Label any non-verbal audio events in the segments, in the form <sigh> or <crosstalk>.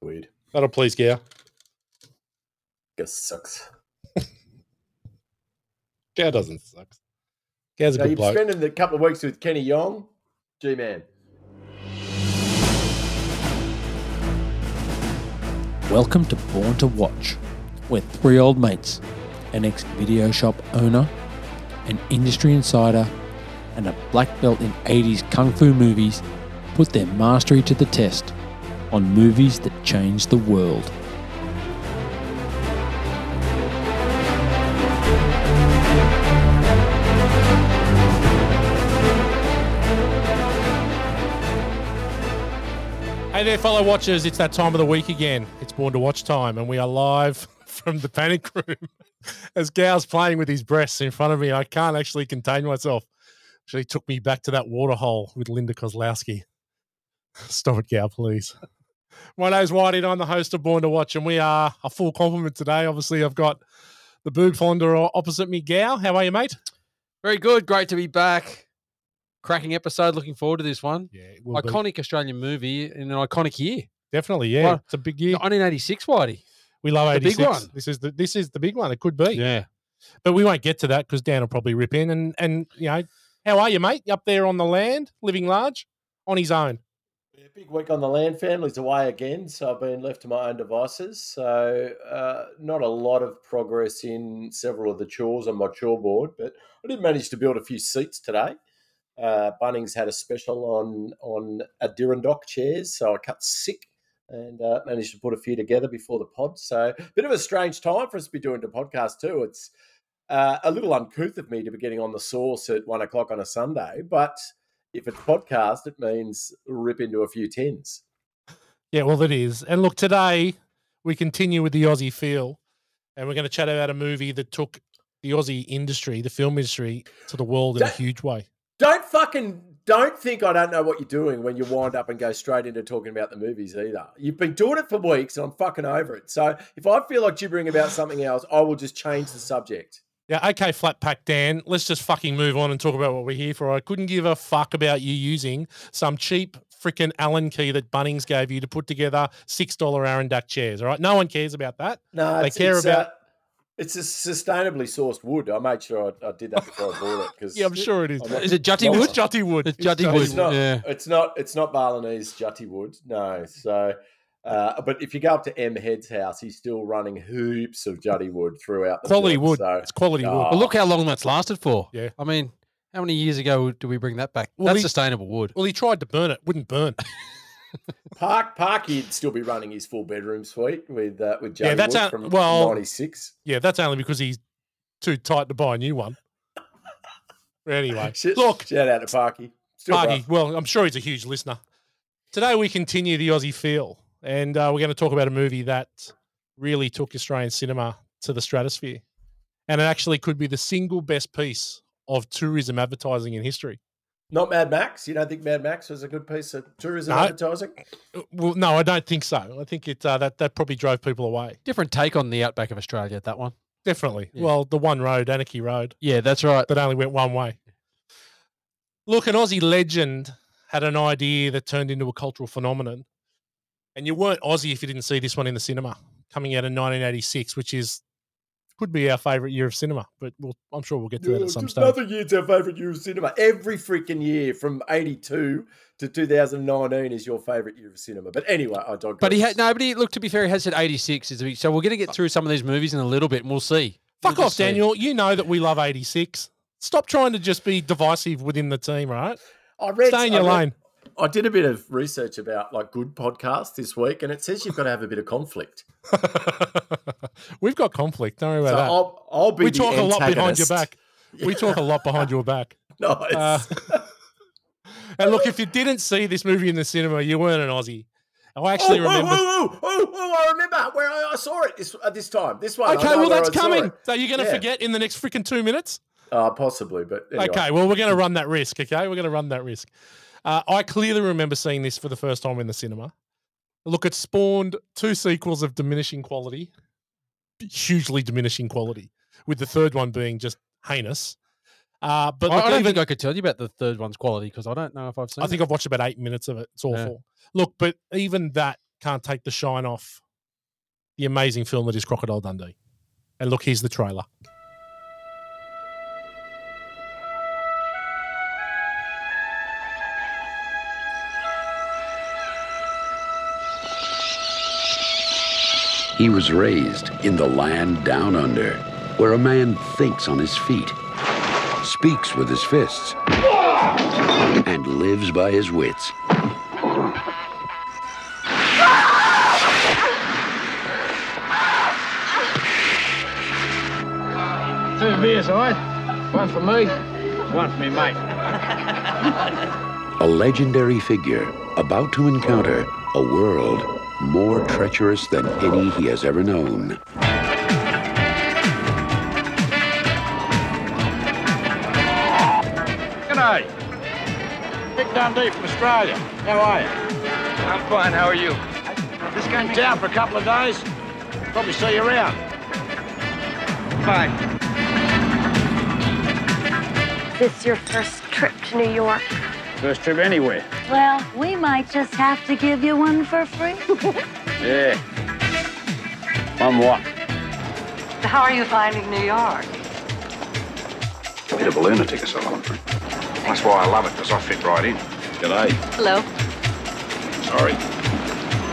Weird. That'll please Gow. Guess sucks. <laughs> Gow doesn't suck. Gow's a Now, good you're bloke. spending the couple of weeks with Kenny Yong, G man. Welcome to Born to Watch, where three old mates, an ex video shop owner, an industry insider, and a black belt in 80s kung fu movies put their mastery to the test on movies that changed the world. Hey there, fellow watchers. It's that time of the week again. It's Born to Watch time, and we are live <laughs> from the panic room <laughs> as Gow's playing with his breasts in front of me. I can't actually contain myself. Actually, took me back to that waterhole with Linda Kozlowski. <laughs> Stop it, Gow, please. My name's Whitey, and I'm the host of Born to Watch, and we are a full complement today. Obviously, I've got the boob fonder opposite me, Gow. How are you, mate? Very good. Great to be back. Cracking episode. Looking forward to this one. Yeah, it will be. Iconic Australian movie in an iconic year. definitely. Yeah, Well, it's a big year. 1986, Whitey. We love the big 86. one. This is the this is the big one. It could be. Yeah. But we won't get to that because Dan will probably rip in. And and you know, how are you, mate? You up there on the land, living large, on his own. Yeah, big week on the land. Family's away again, so I've been left to my own devices. So uh, not a lot of progress in several of the chores on my chore board, but I did manage to build a few seats today. Uh, Bunnings had a special on on Adirondack chairs, so I cut sick and uh, managed to put a few together before the pod. So a bit of a strange time for us to be doing the podcast too. It's uh, a little uncouth of me to be getting on the source at one o'clock on a Sunday, but if it's podcast, it means rip into a few tins. Yeah, well, it is. And look, today we continue with the Aussie feel, and we're going to chat about a movie that took the Aussie industry, the film industry, to the world in a huge way. Don't fucking don't think I don't know what you're doing when you wind up and go straight into talking about the movies either. You've been doing it for weeks and I'm fucking over it. So if I feel like gibbering about something else, I will just change the subject. Yeah, okay, flat pack Dan. Let's just fucking move on and talk about what we're here for. I couldn't give a fuck about you using some cheap freaking Allen key that Bunnings gave you to put together six dollar Arundak chairs. All right, no one cares about that. No, They it's, care it's, about- uh, it's a sustainably sourced wood. I made sure I, I did that before I bought it because <laughs> Yeah, I'm sure it is. Not- Is it Jutty Wood? It's Jutty Wood. It's Jutty Jutty Wood. It's not. Yeah. It's not. It's not Balinese jutty wood. No. So, uh, but if you go up to M Head's house, he's still running hoops of Juddy wood throughout the Quality joint, wood. So It's quality wood. Oh. Well, look how long that's lasted for. Yeah. I mean, how many years ago do we bring that back? Well, that's he- sustainable wood. Well, he tried to burn it, wouldn't burn. <laughs> Park Parky'd still be running his full bedroom suite with uh, with jutty Yeah, that's wood a- from well- '96. yeah, that's only because he's too tight to buy a new one. <laughs> Anyway, Shit, look, shout out to Parky. Still Parky, rough. well, I'm sure he's a huge listener. Today we continue the Aussie feel, and uh, we're going to talk about a movie that really took Australian cinema to the stratosphere, and it actually could be the single best piece of tourism advertising in history. Not Mad Max. You don't think Mad Max was a good piece of tourism No. advertising? Uh, Well, no, I don't think so. I think it uh, that that probably drove people away. Different take on the outback of Australia, that one. Definitely. Yeah. Well, the one road, Anarchy Road. Yeah, that's right. that only went one way. Look, an Aussie legend had an idea that turned into a cultural phenomenon. And you weren't Aussie if you didn't see this one in the cinema coming out in 1986, which is could be our favourite year of cinema, but we'll, I'm sure we'll get to that at some just stage. Another year's our favourite year of cinema. Every freaking year from 82 to 2019 is your favourite year of cinema. But anyway, I digress. But he had no. But he look to be fair, he has said eighty six. Is the big- so we're going to get through some of these movies in a little bit, and we'll see. Fuck We'll off, just see. Daniel. You know that we love 86. Stop trying to just be divisive within the team, right? I read, Stay in your I read- lane. I did a bit of research about like good podcasts this week, and it says you've got to have a bit of conflict. <laughs> We've got conflict. Don't worry So about that. I'll, I'll be we talk a lot behind your antagonist. back. We talk a lot behind your back. <laughs> Nice. Uh, <laughs> and look, if you didn't see this movie in the cinema, you weren't an Aussie. I actually oh, remember. Oh, oh, oh, oh, I remember where I, I saw it this uh, this time. This one. Okay, well that's coming. So you're going to Yeah. forget in the next freaking two minutes? Uh, possibly, but anyway. Okay, well we're going to run that risk. Okay, we're going to run that risk. Uh, I clearly remember seeing this for the first time in the cinema. Look, it spawned two sequels of diminishing quality, hugely diminishing quality, with the third one being just heinous. Uh, but I, I don't even- think I could tell you about the third one's quality because I don't know if I've seen. I think it. I've watched about eight minutes of it. It's Yeah. awful. Look, but even that can't take the shine off the amazing film that is Crocodile Dundee. And look, here's the trailer. He was raised in the land down under, where a man thinks on his feet, speaks with his fists, and lives by his wits. Two beers, all right? One for me, one for me mate. A legendary figure about to encounter a world more treacherous than any he has ever known. G'day. Mick Dundee from Australia. How are you? I'm fine. How are you? Just came down for a couple of days. Probably see you around. Bye. This is your first trip to New York? First trip anywhere. Well, we might just have to give you one for free. <laughs> Yeah. One what? How are you finding New York? A Bit of a lunatic, Solomon. That's why I love it, because I fit right in. G'day. Hello. Sorry.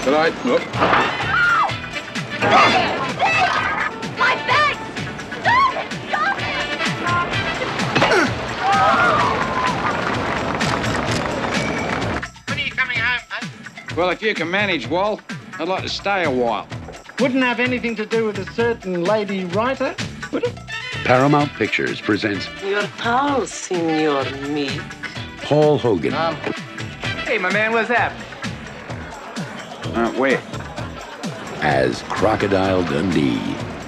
G'day. Look. Well, if you can manage, Wal, I'd like to stay a while. Wouldn't have anything to do with a certain lady writer, would it? Paramount Pictures presents Your towel, Senor Meek. Paul Hogan Hey, my man, what's happening? Uh, where? as Crocodile Dundee.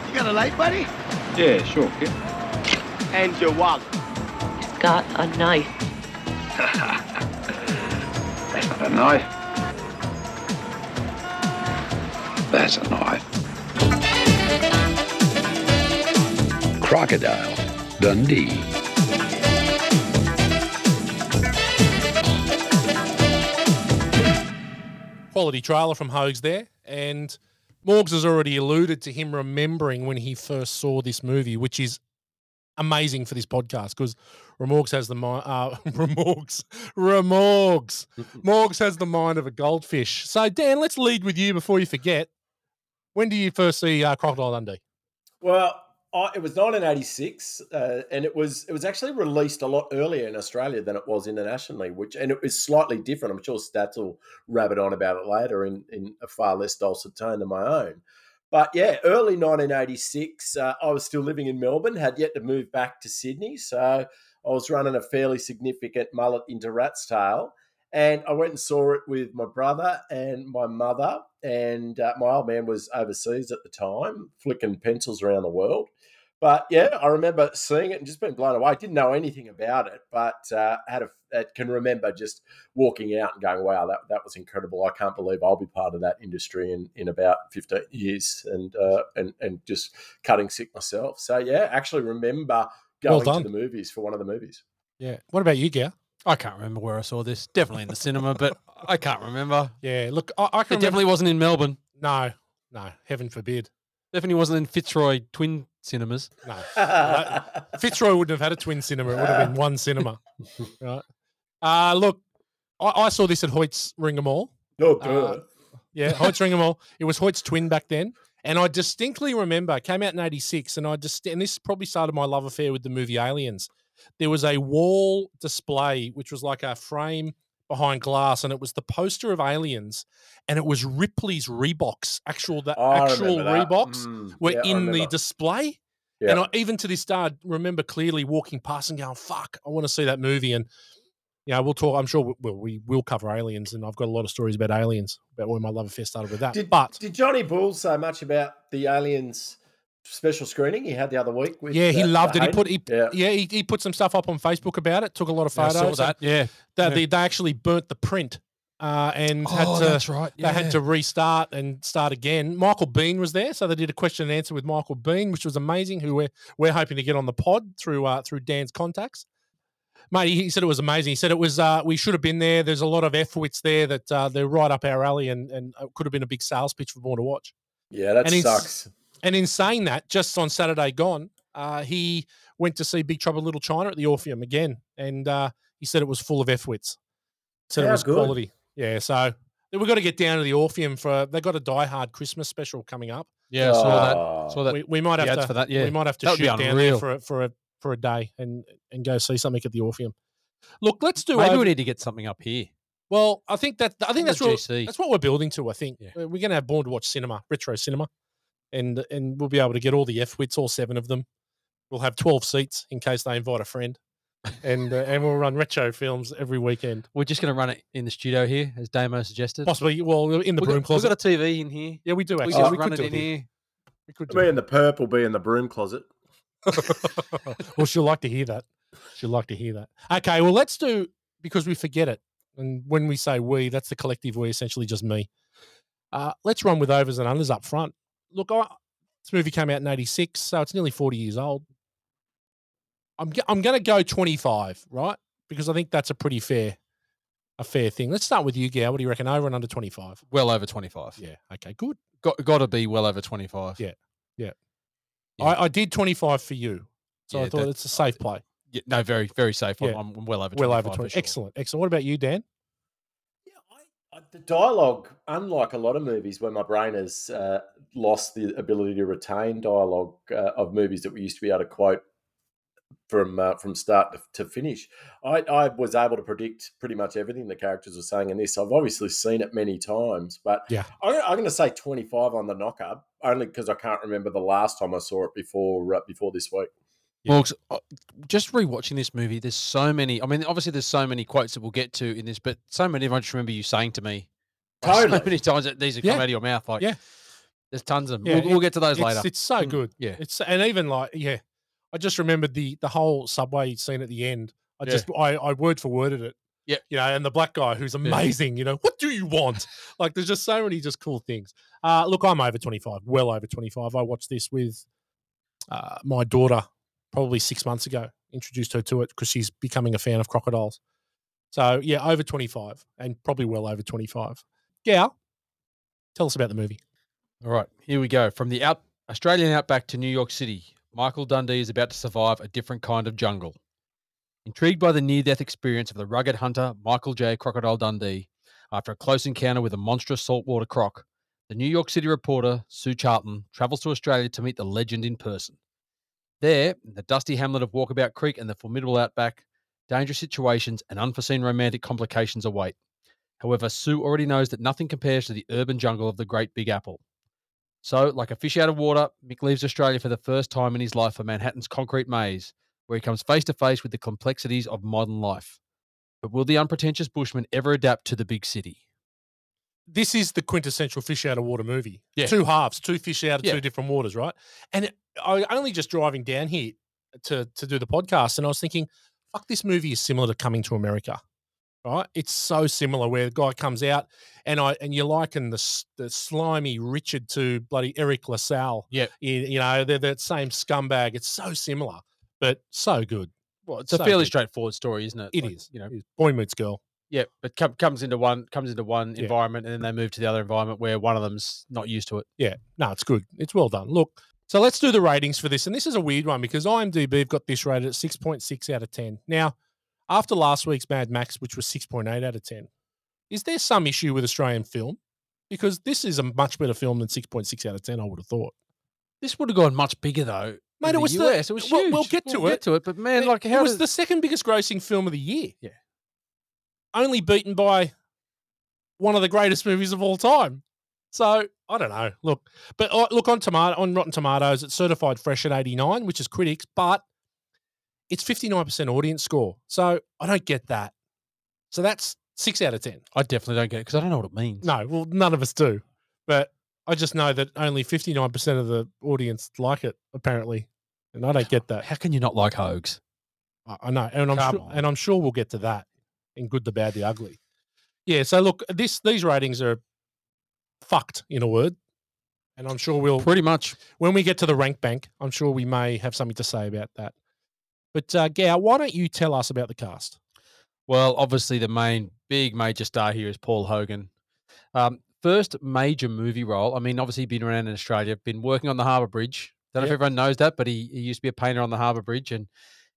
You got a light, buddy? Yeah, sure, kid. And your wallet. Got a knife. That's <laughs> not a knife. That's a knife. Crocodile Dundee. quality trailer from Hogs there, and Morgs has already alluded to him remembering when he first saw this movie, which is amazing for this podcast because Remorgs has the mind. Uh, <laughs> Remorgs, Remorgs, <laughs> Morgs has the mind of a goldfish. So Dan, let's lead with you before you forget. When do you first see uh, Crocodile Dundee? Well, I, it was 1986, uh, and it was it was actually released a lot earlier in Australia than it was internationally, which and it was slightly different. I'm sure Stats will rabbit on about it later in in a far less dulcet tone than my own. But yeah, early 1986, uh, I was still living in Melbourne, had yet to move back to Sydney, so I was running a fairly significant mullet into Rat's Tail. And I went and saw it with my brother and my mother. And uh, my old man was overseas at the time, flicking pencils around the world. But yeah, I remember seeing it and just being blown away. I Didn't know anything about it, but uh, had a I can remember just walking out and going, "Wow, that that was incredible! I can't believe I'll be part of that industry in, in about fifteen years," and uh, and and just cutting sick myself. So yeah, actually remember Well going to the movies for one of the movies. Yeah. What about you, Gow? I can't remember where I saw this. Definitely in the cinema, but I can't remember. Yeah. Look, I, I It remember- definitely wasn't in Melbourne. no, no. Heaven forbid. Definitely wasn't in Fitzroy Twin Cinemas. No. <laughs> Right. Fitzroy wouldn't have had a twin cinema. It would have been one cinema. <laughs> Right. Uh, look, I, I saw this at Hoyt's Warringah Mall. No, Uh. Yeah, Hoyt's Warringah Mall. <laughs> It was Hoyt's twin back then. And I distinctly remember, it came out in 86, and I just, and this probably started my love affair with the movie Aliens. There was a wall display, which was like a frame behind glass, and it was the poster of Aliens, and it was Ripley's Reeboks, actual, the I actual. Reeboks Mm, were yeah, in the display. Yeah. And I, even to this day, I remember clearly walking past and going, "Fuck, I want to see that movie." And yeah, we'll talk. I'm sure we, well, we will cover aliens, and I've got a lot of stories about aliens, about where my love affair started with that. Did, but did Johnny Bull say much about the aliens special screening he had the other week? With, yeah, he uh, loved it. He put he, Yeah. yeah, he, he put some stuff up on Facebook about it. Took a lot of Yeah, I photos. saw that. Yeah. They, Yeah. they, they actually burnt the print uh, and Oh, had to that's right. they had to restart and start again. Michael Biehn was there, so they did a question and answer with Michael Biehn, which was amazing. Who we're we're hoping to get on the pod through uh, through Dan's contacts. Mate, he said it was amazing. He said it was. Uh, we should have been there. There's a lot of F wits there that uh, they're right up our alley, and and it could have been a big sales pitch for Born to Watch. Yeah, that And sucks. And in saying that, just on Saturday gone, uh, he went to see Big Trouble in Little China at the Orpheum again, and uh, he said it was full of F wits. Said it was good. quality. Yeah, so we've got to get down to the Orpheum for. they've got a Die Hard Christmas special coming up. Yeah, I saw Oh. that. Saw that. we, we might have to for that, yeah. we might have to That would shoot down there for a, for a for a day and and go see something at the Orpheum. Look, let's do. Maybe over- we need to get something up here. well, I think that I think that's what that's what we're building to. I think Yeah. We're going to have Born to Watch cinema, retro cinema, and and we'll be able to get all the F wits, all seven of them. We'll have twelve seats in case they invite a friend, and uh, and we'll run retro films every weekend. We're just going to run it in the studio here, as Damo suggested. Possibly, well, in the We've broom got, closet. We've got a TV in here. yeah, we do We actually. just we run could it do in here. here. We could do Me it. and the purple be in the broom closet. <laughs> well, she'll like to hear that. She'll like to hear that. Okay, well, let's do because we forget it, and when we say we, that's the collective we, essentially just me. Uh, let's run with overs and unders up front. Look, I, this movie came out in '86, so it's nearly 40 years old. I'm I'm going to go 25, right? Because I think that's a pretty fair a fair thing. Let's start with you, Gow. What do you reckon? Over and under 25? Well over 25. Yeah. Okay. Good. Got, got to be well over 25. Yeah. Yeah. Yeah. I, I did 25 for you, so I thought it's a safe play. Yeah, no, very, very safe. I'm, I'm well over 25. Well over for 20. sure. Excellent. Excellent. What about you, Dan? The dialogue, unlike a lot of movies where my brain has uh, lost the ability to retain dialogue uh, of movies that we used to be able to quote from uh, from start to, to finish, I, I was able to predict pretty much everything the characters were saying in this. I've obviously seen it many times, but Yeah. I, I'm going to say 25 on the knocker, only because I can't remember the last time I saw it before uh, before this week. Well, 'cause, uh, just rewatching this movie, there's so many. I mean, obviously, there's so many quotes that we'll get to in this, but so many of them I just remember you saying to me like, Totally. so many times that these have Yeah. come out of your mouth. Like, Yeah. there's tons of them. Yeah, we'll, we'll get to those It's, later. it's so Mm, good. yeah. It's and even like yeah, I just remembered the the whole subway scene at the end. I Yeah. just I, I word for worded it. Yeah. You know, and the black guy who's amazing, you know, what do you want? <laughs> like there's just so many just cool things. Uh look, I'm over 25, well over 25. I watched this with uh my daughter probably six months ago. Introduced her to it because she's becoming a fan of crocodiles. So yeah, over 25 and probably well over 25. Yeah. Tell us about the movie. All right, here we go. From the out Australian outback to New York City, Michael Dundee is about to survive a different kind of jungle. Intrigued by the near death experience of the rugged hunter Michael J. Crocodile Dundee, after a close encounter with a monstrous saltwater croc, the New York City reporter Sue Charlton travels to Australia to meet the legend in person. There, in the dusty hamlet of Walkabout Creek and the formidable outback, dangerous situations and unforeseen romantic complications await. However, Sue already knows that nothing compares to the urban jungle of the Great Big Apple. So, like a fish out of water, Mick leaves Australia for the first time in his life for Manhattan's concrete maze, where he comes face to face with the complexities of modern life. But will the unpretentious bushman ever adapt to the big city? This is the quintessential fish out of water movie. Yeah. Two halves, two fish out of Yeah. two different waters, right? And I only just driving down here to to do the podcast, and I was thinking, fuck, this movie is similar to Coming to America, right? It's so similar where the guy comes out and I and you liken the the slimy Richard to bloody Eric LaSalle. Yep. you, you know they're that same scumbag. It's so similar, but so good. Well, it's a So fairly good. straightforward story, isn't it? It Like, is. You know, boy meets girl. Yeah, but com- comes into one comes into one Yeah. environment, and then they move to the other environment where one of them's not used to it. Yeah, no, it's good. It's well done. Look, so let's do the ratings for this. And this is a weird one because IMDb have got this rated at 6.6 out of 10. Now, after last week's Mad Max, which was 6.8 out of 10, is there some issue with Australian film? Because this is a much better film than 6.6 out of 10, I would have thought. This would have gone much bigger though. Mate, it was the- US. it was we'll- huge. we'll get to it. Get to it, but man, It- like it was does, the second biggest grossing film of the year. Yeah. Only beaten by one of the greatest movies of all time. So I don't know. Look, but uh, look on tomato on Rotten Tomatoes, it's certified fresh at 89, which is critics, but it's 59% audience score. So I don't get that. So that's six out of 10. I definitely don't get it because I don't know what it means. No, well, none of us do. But I just know that only 59% of the audience like it, apparently. And I don't get that. How can you not like Hogs? I I know, and I'm Come sure, on. and I'm sure we'll get to that in good, the bad, the ugly. Yeah. So look, this these ratings are fucked in a word, and I'm sure we'll Pretty much. when we get to the rank bank, I'm sure we may have something to say about that. But uh, Gow, why don't you tell us about the cast? Well, obviously, the main big major star here is Paul Hogan. Um, first major movie role. I mean, obviously, been around in Australia, been working on the Harbour Bridge. Don't know if everyone knows that, but he, he used to be a painter on the Harbour Bridge, and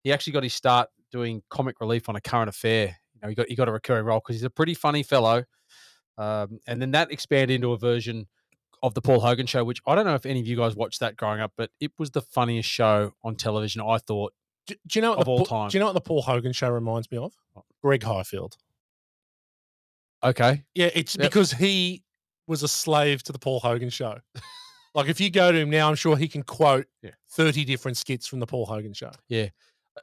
he actually got his start doing comic relief on a current affair. You know, he got he got a recurring role because he's a pretty funny fellow. Um, and then that expanded into a version of the Paul Hogan show, which I don't know if any of you guys watched that growing up, but it was the funniest show on television. I thought Do, do you know what Of the, all time. Do you know what the Paul Hogan show reminds me of? Greg Highfield. Okay. Yeah, it's Yep. because he was a slave to the Paul Hogan show. <laughs> like if you go to him now, I'm sure he can quote Yeah. 30 different skits from the Paul Hogan show. Yeah.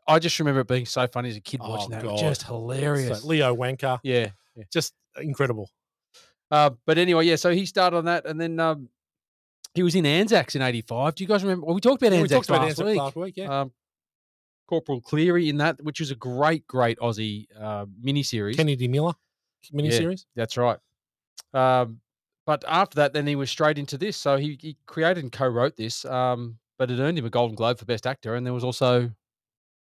I just remember it being so funny as a kid Oh, watching that. God. Just So hilarious. Leo Wanker, yeah. yeah. just incredible. Uh, but anyway, yeah, so he started on that and then um, he was in Anzacs in 85. Do you guys remember? Well, we talked about Yeah, we Anzacs talked about last Anzacs week. last week, yeah. Um, Corporal Cleary in that, which was a great, great Aussie uh, miniseries. Kennedy Miller miniseries. That's right. Um, but after that, then he was straight into this. So he, he created and co-wrote this, um, but it earned him a Golden Globe for Best Actor, and there was also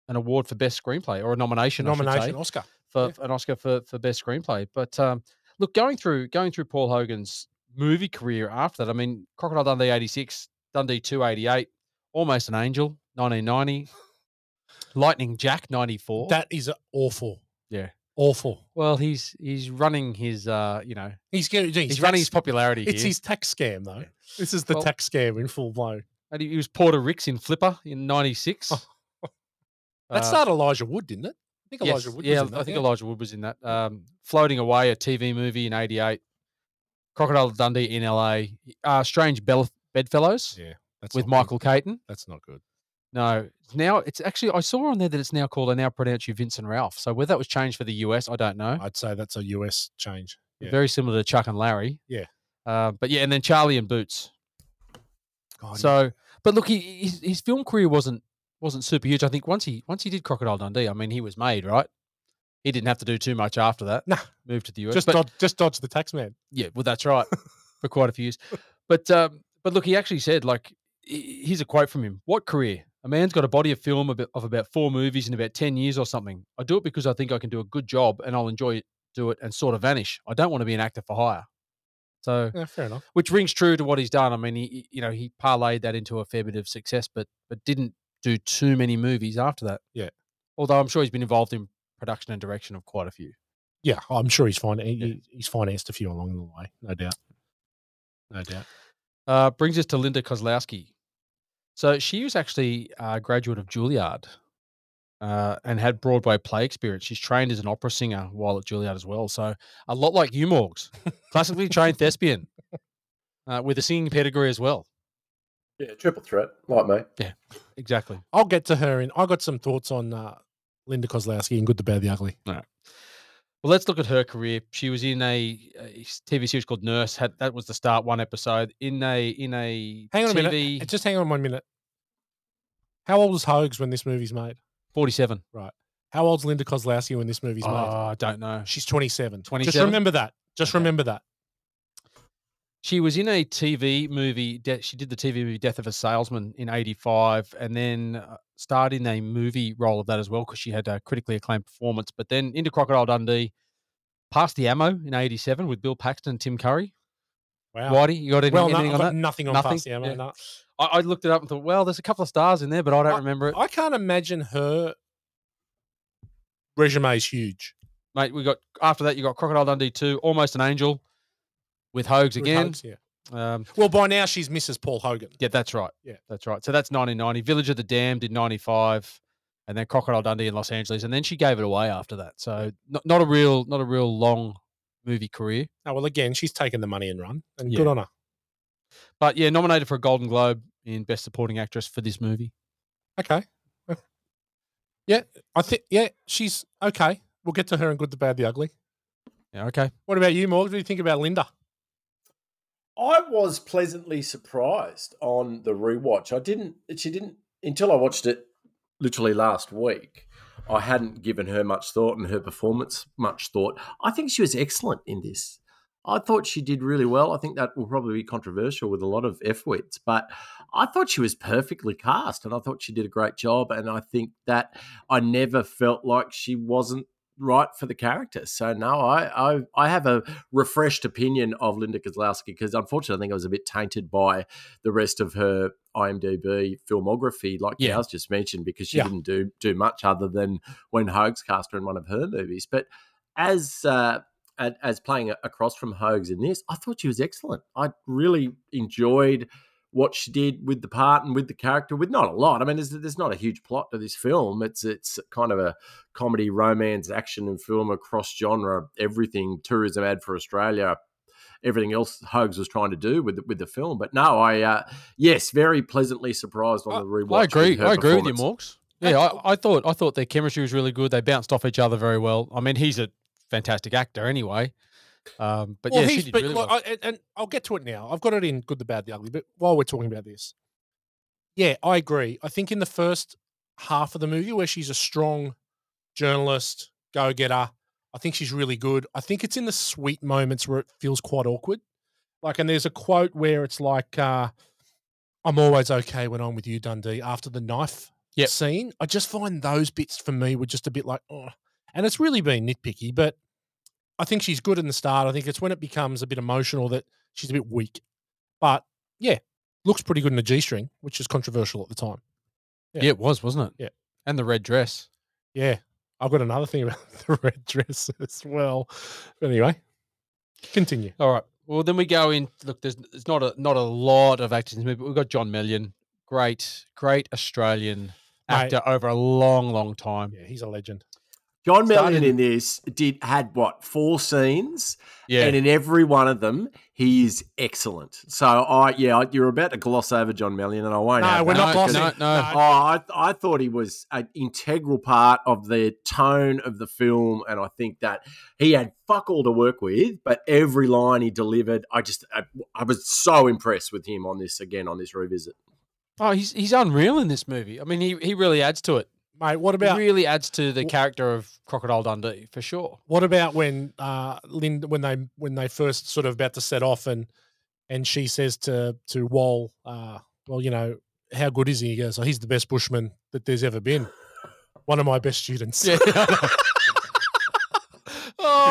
an award for Best Screenplay or a nomination. I Nomination, say, Oscar. for an Oscar for, for Best Screenplay. But um, look, going through going through Paul Hogan's movie career after that, I mean, Crocodile Dundee '86, Dundee 288, Almost an Angel 1990, Lightning Jack '94. That is awful. yeah. Awful. Well, he's he's running his uh, you know, He's getting he's, he's, running his popularity It's here. his tax scam though. This is the Well- tax scam in full blown. And he he was Porter Ricks in Flipper in '96. That started Elijah Wood, didn't it? I think Uh, yes, Elijah Wood yeah, was in that. I think yeah. Elijah Wood was in that. Um, Floating Away, a TV movie in '88. Crocodile Dundee in LA. Uh, Strange Bell- Bedfellows Yeah, that's with not good. Michael Caton. That's not good. No, now it's actually I saw on there that it's now called I now pronounce you Vincent Ralph. So whether that was changed for the US, I don't know. I'd say that's a US change. Yeah. Very similar to Chuck and Larry. Yeah. Uh, but yeah, and then Charlie and Boots. God, So, but look, he, his his film career wasn't wasn't super huge. I think once he once he did Crocodile Dundee, I mean, he was made right. He didn't have to do too much after that. Nah. moved to the US. just but, dodge, just dodge the tax man. yeah, well, that's right <laughs> for quite a few years. But um, but look, he actually said like, here's a quote from him: "What career? A man's got a body of film of, of about four movies in about ten years or something. I do it because I think I can do a good job and I'll enjoy it, do it, and sort of vanish. I don't want to be an actor for hire." So Yeah, fair enough. which rings true to what he's done. I mean, he, he- you know, he parlayed that into a fair bit of success, but but didn't do too many movies after that. Yeah. Although I'm sure he's been involved in production and direction of quite a few. Yeah, I'm sure he's fine. He, Yeah. he's financed a few along the way, no doubt. No doubt. Uh, brings us to Linda Kozlowski. So she was actually a graduate of Juilliard uh, and had Broadway play experience. She's trained as an opera singer while at Juilliard as well. So a lot like you, Morgs, classically trained thespian uh, with a singing pedigree as well. Yeah, triple threat, like me. Yeah, exactly. I'll get to her in. I got some thoughts on uh, Linda Kozlowski and Good, the Bad, the Ugly. Right. Well, let's look at her career. She was in a TV series called Nurse. Had that was the start one episode in a in a Hang on a TV minute. Just hang on one minute. How old was Hogs when this movie's made? forty seven. Right. How old's Linda Kozlowski when this movie's Oh, made? I don't know. She's 27. Twenty-seven. Just remember that. Just Okay. remember that. She was in a TV movie. De- she did the TV movie Death of a Salesman in '85, and then uh, starred in a movie role of that as well because she had a critically acclaimed performance. But then into Crocodile Dundee, Pass the Ammo in '87 with Bill Paxton and Tim Curry. Wow. Whitey, you got any, well, no, anything on that? nothing on Nothing? Pass the Ammo, Yeah. no. I, I looked it up and thought, well, there's a couple of stars in there, but I don't remember it. I can't imagine her resume is huge. mate. We got after that. You got Crocodile Dundee two, Almost an Angel, with Hogs with again. Hogs, yeah. Um, Well, by now she's Mrs. Paul Hogan. yeah, that's right. Yeah. that's right. So that's 1990. Village of the Damned in 95, and then Crocodile Dundee in Los Angeles, and then she gave it away after that. So not, not a real, not a real long movie career. Oh, well, again, she's taken the money and run, and Yeah. good on her. But yeah, nominated for a Golden Globe in Best Supporting Actress for this movie. Okay. Yeah, I think, yeah, she's okay. We'll get to her in Good, the Bad, the Ugly. Yeah, okay. What about you, Morg? What do you think about Linda? I was pleasantly surprised on the rewatch. I didn't. She didn't until I watched it literally last week. I hadn't given her much thought and her performance much thought. I think she was excellent in this. I thought she did really well. I think that will probably be controversial with a lot of F wits, but I thought she was perfectly cast and I thought she did a great job. And I think that I never felt like she wasn't right for the character. So no, I I, I have a refreshed opinion of Linda Kozlowski because unfortunately I think I was a bit tainted by the rest of her IMDb filmography, like Yeah. just mentioned, because she Yeah. didn't do do much other than when Hogs cast her in one of her movies. But as uh, as playing across from Hogs in this, I thought she was excellent. I really enjoyed what she did with the part and with the character, with not a lot. I mean, there's, there's not a huge plot to this film. It's it's kind of a comedy, romance, action, and film across genre. Everything tourism ad for Australia. Everything else Hogs was trying to do with the, with the film, but no, I uh, yes, very pleasantly surprised on the rewatch. I agree. I agree with you. Morgs. Yeah, I, I thought I thought their chemistry was really good. They bounced off each other very well. I mean, he's a fantastic actor anyway. Um, but well, yeah, she did but really well. I, and- and I'll get to it now. I've got it in good, the bad, the ugly. But while we're talking about this, yeah, I agree. I think in the first half of the movie, where she's a strong journalist, go getter, I think she's really good. I think it's in the sweet moments where it feels quite awkward. Like, and there's a quote where it's like, uh, "I'm always okay when I'm with you, Dundee." After the knife Yep. scene, I just find those bits for me were just a bit like, oh. And it's really been nitpicky, but I think she's good in the start. I think it's when it becomes a bit emotional that she's a bit weak. But yeah, looks pretty good in a G string, which is controversial at the time. yeah. it was, wasn't it? Yeah. And the red dress. Yeah. I've got another thing <laughs> about the red dress as well. But anyway, continue. All right. Well, then we go in. Look, there's there's not a not a lot of actors in this movie, but we've got John Meillon, great, great Australian Mate. actor over a long, long time. Yeah, he's a legend. John Started- Meillon in this did had what four scenes, Yeah. and in every one of them, he is excellent. So I yeah, you're about to gloss over John Meillon, and I won't. No, we're not because- glossing. no, no. Oh, I, I thought he was an integral part of the tone of the film, and I think that he had fuck all to work with, but every line he delivered, I just I, I was so impressed with him on this again on this revisit. Oh, he's he's unreal in this movie. I mean, he he really adds to it. Mate, what about really adds to the character of Crocodile Dundee for sure. what about when uh Lynn when they when they first sort of about to set off and and she says to to Wal, uh, well, you know, how good is he? He goes, Oh, he's the best bushman that there's ever been. One of my best students. <laughs> Yeah. <laughs>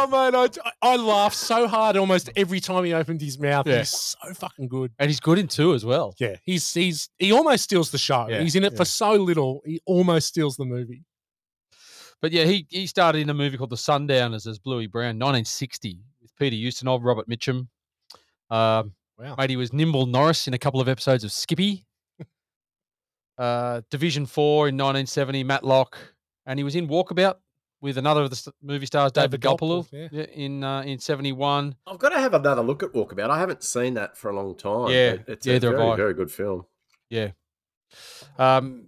oh man, I, I laughed so hard almost every time he opened his mouth. Yeah. He's so fucking good. and he's good in two as well. Yeah, he's he's he almost steals the show. Yeah, he's in it yeah. for so little, he almost steals the movie. But yeah, he he started in a movie called The Sundowners as Bluey Brown, 1960, with Peter Ustinov, Robert Mitchum. Um, Wow. mate, he was Nimble Norris in a couple of episodes of Skippy. <laughs> Uh, Division Four in 1970, Matt Locke, and he was in Walkabout with another of the movie stars, David, David Gopperl, Gopperl, yeah. in uh, in 71. I've got to have another look at Walkabout. I haven't seen that for a long time. Yeah, but it's yeah, a they're very, very good film. Yeah. Um,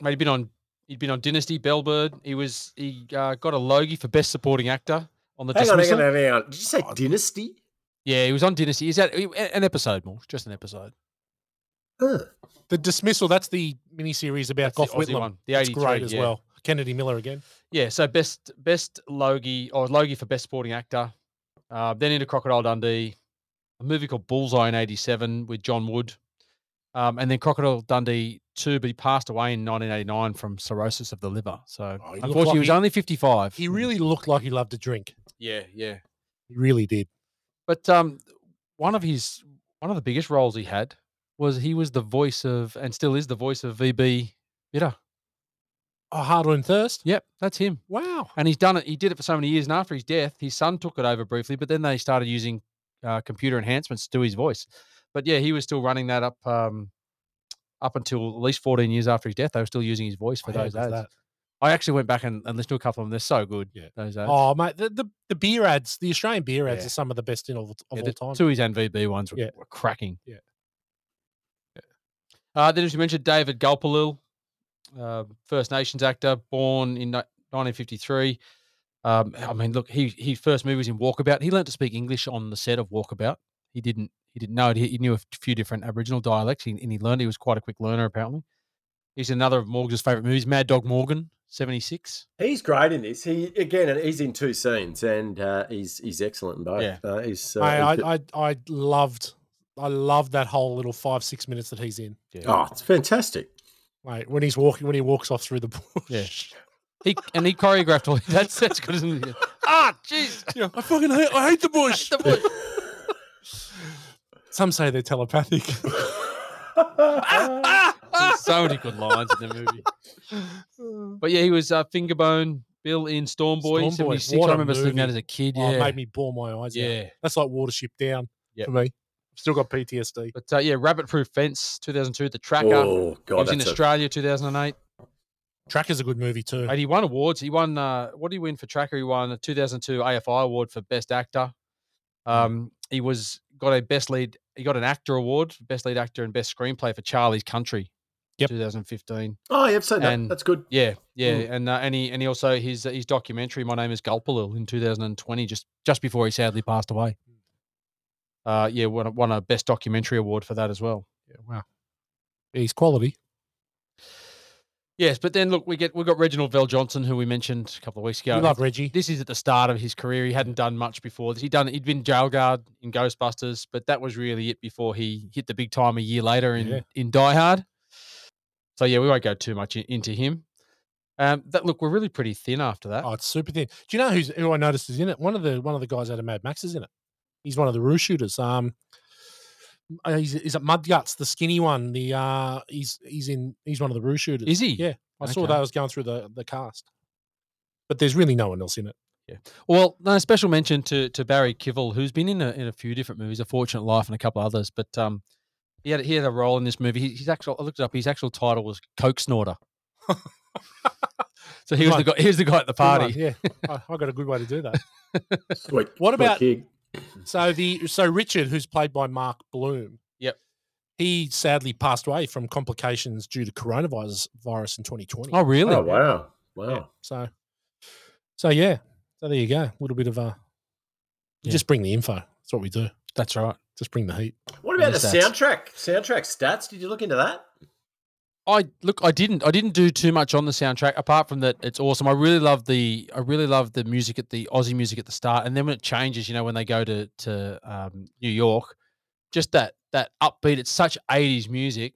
mate, he'd been on he'd been on Dynasty, Bellbird. He was he uh, got a Logie for Best Supporting Actor on the Hang on, hang on, hang on. Did you say Dynasty? Yeah, he was on Dynasty. Is that an episode more? Just an episode. Huh. The dismissal, that's the miniseries about That's the Gough Aussie Whitlam. one, the That's 83, great as yeah. well. Kennedy Miller again. Yeah, so best best Logie or Logie for best supporting actor. Uh, then into Crocodile Dundee, a movie called Bullseye in '87 with John Wood, um, and then Crocodile Dundee two, but he passed away in 1989 from cirrhosis of the liver. So Oh, he unfortunately, like he was only 55. He really looked like he loved to drink. yeah, yeah. He really did. But um, one of his one of the biggest roles he had was he was the voice of and still is the voice of VB Bitter. Oh, Harder and Thirst. Yep, that's him. Wow. And he's done it. He did it for so many years. And after his death, his son took it over briefly, but then they started using uh, computer enhancements to his voice. But yeah, he was still running that up um, up until at least 14 years after his death. They were still using his voice for How those ads. that? I actually went back and, and listened to a couple of them. They're so good. Yeah. Those ads. Oh, mate, the, the, the beer ads, the Australian beer ads Yeah. are some of the best in all, of Yeah, all the time. Tui's his VB ones were, Yeah. were cracking. Yeah. Uh, then, as you mentioned, David Gulpilil, uh, First Nations actor, born in 1953. Um, I mean, look, he his first movie was in Walkabout. He learned to speak English on the set of Walkabout. He didn't he didn't know it. He, he knew a few different Aboriginal dialects, and and he learned. He was quite a quick learner, apparently. He's another of Morgan's favorite movies, Mad Dog Morgan, 76. He's great in this. He again, he's in two scenes, and uh, he's he's excellent in both. Yeah. Uh, he's. Uh, I, I, I, I loved, I loved that whole little five six minutes that he's in. oh, it's fantastic. Like when he's walking, when he walks off through the bush. Yeah. <laughs> He and he choreographed all <laughs> that's that's good, isn't it? Ah, jeez. <laughs> Yeah, I fucking hate, I hate the bush. The bush. Some say they're telepathic. There's so many good lines in the movie. But yeah, he was uh, Fingerbone, Bill in Storm Boy, Storm Boy, 76. what remember seeing that as a kid. Oh, Yeah. it made me bawl my eyes out. yeah. That's like Watership Down Yep. for me. I've still got PTSD. But uh, yeah, Rabbit Proof Fence, 2002. The Tracker. Oh he god, was in a, Australia, 2008. Tracker's a good movie too. And he won awards. He won, uh, what did he win for Tracker? He won a 2002 AFI award for Best Actor. Hmm. Um, he was got a Best Lead, he got an actor award, Best Lead Actor and Best Screenplay for Charlie's Country. Yep. 2015. Oh, you've seen that. and- That's good. Yeah, yeah, Mm. and uh, and he and he also his his documentary. My name is Gulpilil in 2020, just just before he sadly passed away. Uh, yeah, won a, won a best documentary award for that as well. Yeah, wow. He's quality. Yes, but then look, we get we got Reginald VelJohnson, who we mentioned a couple of weeks ago. We love Reggie. This is at the start of his career. He hadn't done much before. He'd done he'd been jail guard in Ghostbusters, but that was really it before he hit the big time a year later in Yeah. in Die Hard. So yeah, we won't go too much in, into him. Um, that look, we're really pretty thin after that. Oh, it's super thin. Do you know who's who I noticed is in it? One of the one of the guys out of Mad Max is in it. He's one of the roo shooters. Um, uh, he's, is it Mudguts, the skinny one? The uh, he's he's in he's one of the roo shooters. Is he? Yeah, I saw Okay. that. I was going through the the cast, but there's really no one else in it. Yeah. Well, no, special mention to to Barry Kivel, who's been in a, in a few different movies, A Fortunate Life and a couple others. But um, he had he had a role in this movie. He, his actual I looked it up. His actual title was Coke Snorter. <laughs> so he was the guy. He was the guy at the Good one, party. Yeah, I, I got a good way to do that. <laughs> Sweet. What sweet about- gig. So the so Richard, who's played by Mark Blum. Yep. He sadly passed away from complications due to coronavirus virus in 2020. Oh, really? Oh wow, wow. Yeah. So, so yeah. So there you go. A little bit of a. Yeah. Just bring the info. That's what we do. That's right. Just bring the heat. What about Any the soundtrack? Soundtrack stats? Did you look into that? I look. I didn't. I didn't do too much on the soundtrack. Apart from that, it's awesome. I really love the. I really love the music at the Aussie music at the start, and then when it changes, you know, when they go to to um, New York, just that that upbeat. It's such eighties music.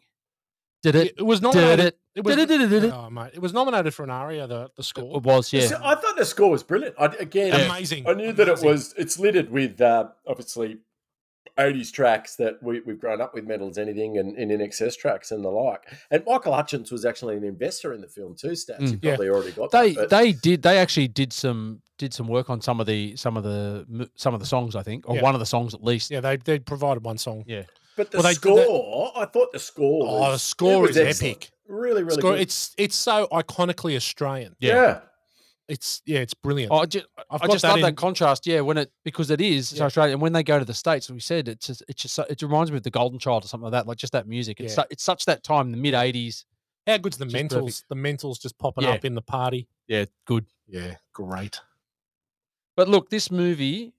Did it? It was Did nominated. it? It was, Did it? Did it? Did it? oh, mate, it was nominated for an aria. The the score. It was. The Yeah. s- I thought the score was brilliant. I, again, Amazing. I knew that it was. It's littered with uh, obviously. 80s tracks that we, we've grown up with, Mental as Anything and, and INXS tracks and the like. And Michael Hutchence was actually an investor in the film too, Stats. Mm. You Yeah. probably already got They that. they did. They actually did some did some work on some of the some of the some of the songs. I think, or Yeah. one of the songs at least. Yeah, they they provided one song. Yeah. But the Well, they- score, I thought the score. Oh, was, the score is excellent. epic. Really, really Score, good. it's it's so iconically Australian. Yeah. yeah. It's yeah, it's brilliant. Oh, I just, I've I just that love in- that contrast. Yeah, when it because it is Yeah. Australia, and when they go to the states, we said it's just it's just it reminds me of the Golden Child or something like that. Like just that music. It's Yeah. su- it's such that time, the mid '80s. How good's the Just mentals? perfect. The mentals just popping Yeah. up in the party. Yeah, good. Yeah, great. But look, this movie,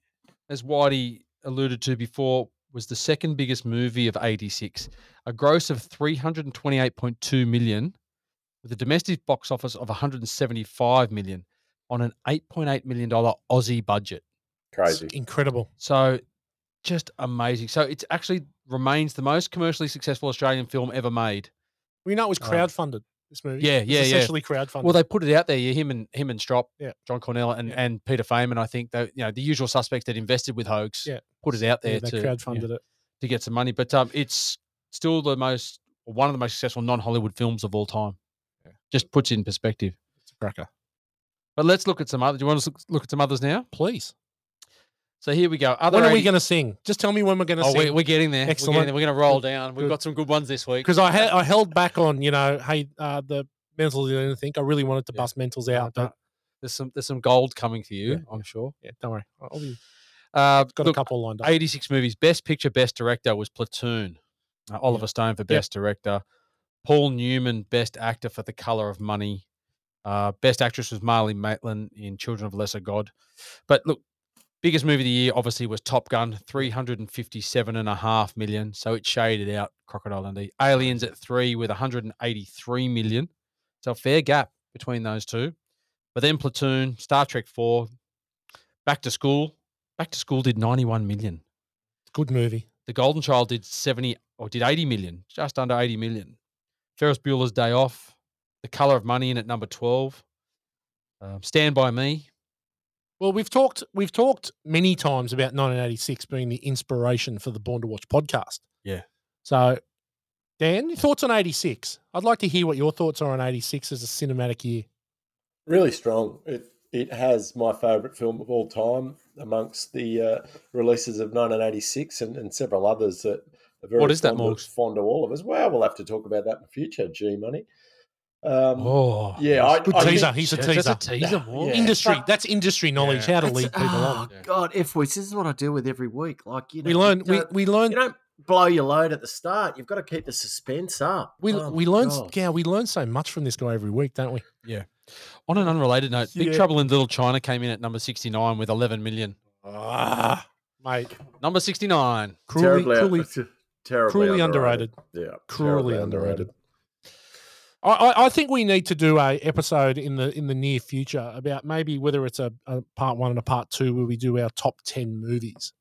as Whitey alluded to before, was the second biggest movie of '86, a gross of 328.2 million, with a domestic box office of 175 million on an 8.8 million dollar Aussie budget. Crazy. It's incredible. So just amazing. So it actually remains the most commercially successful Australian film ever made. We know it was crowdfunded. This movie. yeah, It's yeah, yeah. Essentially crowdfunded. Well, they put it out there. Yeah, him and him and Strop, Yeah. John Cornell and, Yeah. and Peter Faiman. I think they, you know, the usual suspects that invested with Hogs. Yeah. put it out there yeah, they to you know, it. to get some money. But um, it's still the most one of the most successful non-Hollywood films of all time. Yeah. Just puts it in perspective. It's a cracker. But let's look at some other. Do you want to look, at some others now? Please. So here we go. Other when are we going to sing? Just tell me when we're going to Oh, sing. we, we're getting there. Excellent. We're, we're going to roll down. We've Good. got some good ones this week. because I had I held back on you know hey uh, the mentals and anything. I really wanted to Yeah. bust mentals out, but there's some there's some gold coming for you, Yeah, I'm sure. yeah, don't worry. I'll be, Uh, got look, a couple lined up. 86 movies. Best Picture, Best Director was Platoon. Uh, Oliver Stone for Best Director. Paul Newman, Best Actor for The Color of Money. Uh, Best Actress was Marlee Matlin in Children of Lesser God. But look, biggest movie of the year obviously was Top Gun, 357 and a half million. So it shaded out Crocodile Dundee. Aliens at three with 183 million. So a fair gap. between those two. But then Platoon, Star Trek 4, Back to School. Back to School did 91 million. Good movie. The Golden Child did 70 or did 80 million, just under 80 million. Ferris Bueller's Day Off, The Color of Money in at number 12. Um, Stand By Me. Well, we've talked we've talked many times about 1986 being the inspiration for the Born to Watch podcast. Yeah. So, Dan, your thoughts on 86? I'd like to hear what your thoughts are on 86 as a cinematic year. Really strong. It it has my favourite film of all time amongst the uh, releases of 1986 and, and several others that are very What is that, fond, of, Morgs? fond of all of us. Well, we'll have to talk about that in the future, G Money. Um, Oh, yeah, I, good I teaser. think- He's a That's teaser. a teaser, Morgs. Yeah. Industry. But- That's industry knowledge. How to That's- lead people on. oh, God, F This is what I deal with every week. Like you know, We you learn. We we learn. you don't blow your load at the start. You've got to keep the suspense up. We Oh, we learn. God. Yeah, we learn so much from this guy every week, don't we? Yeah. On an unrelated note, Big Yeah. Trouble in Little China came in at number 69 with 11 million. Ah, mate, Number 69. cruelly, terribly, cruelly, <laughs> terribly cruelly underrated. Yeah, cruelly terribly underrated. I, I, I think we need to do a episode in the in the near future about maybe whether it's a, a part one and a part two where we do our top ten movies,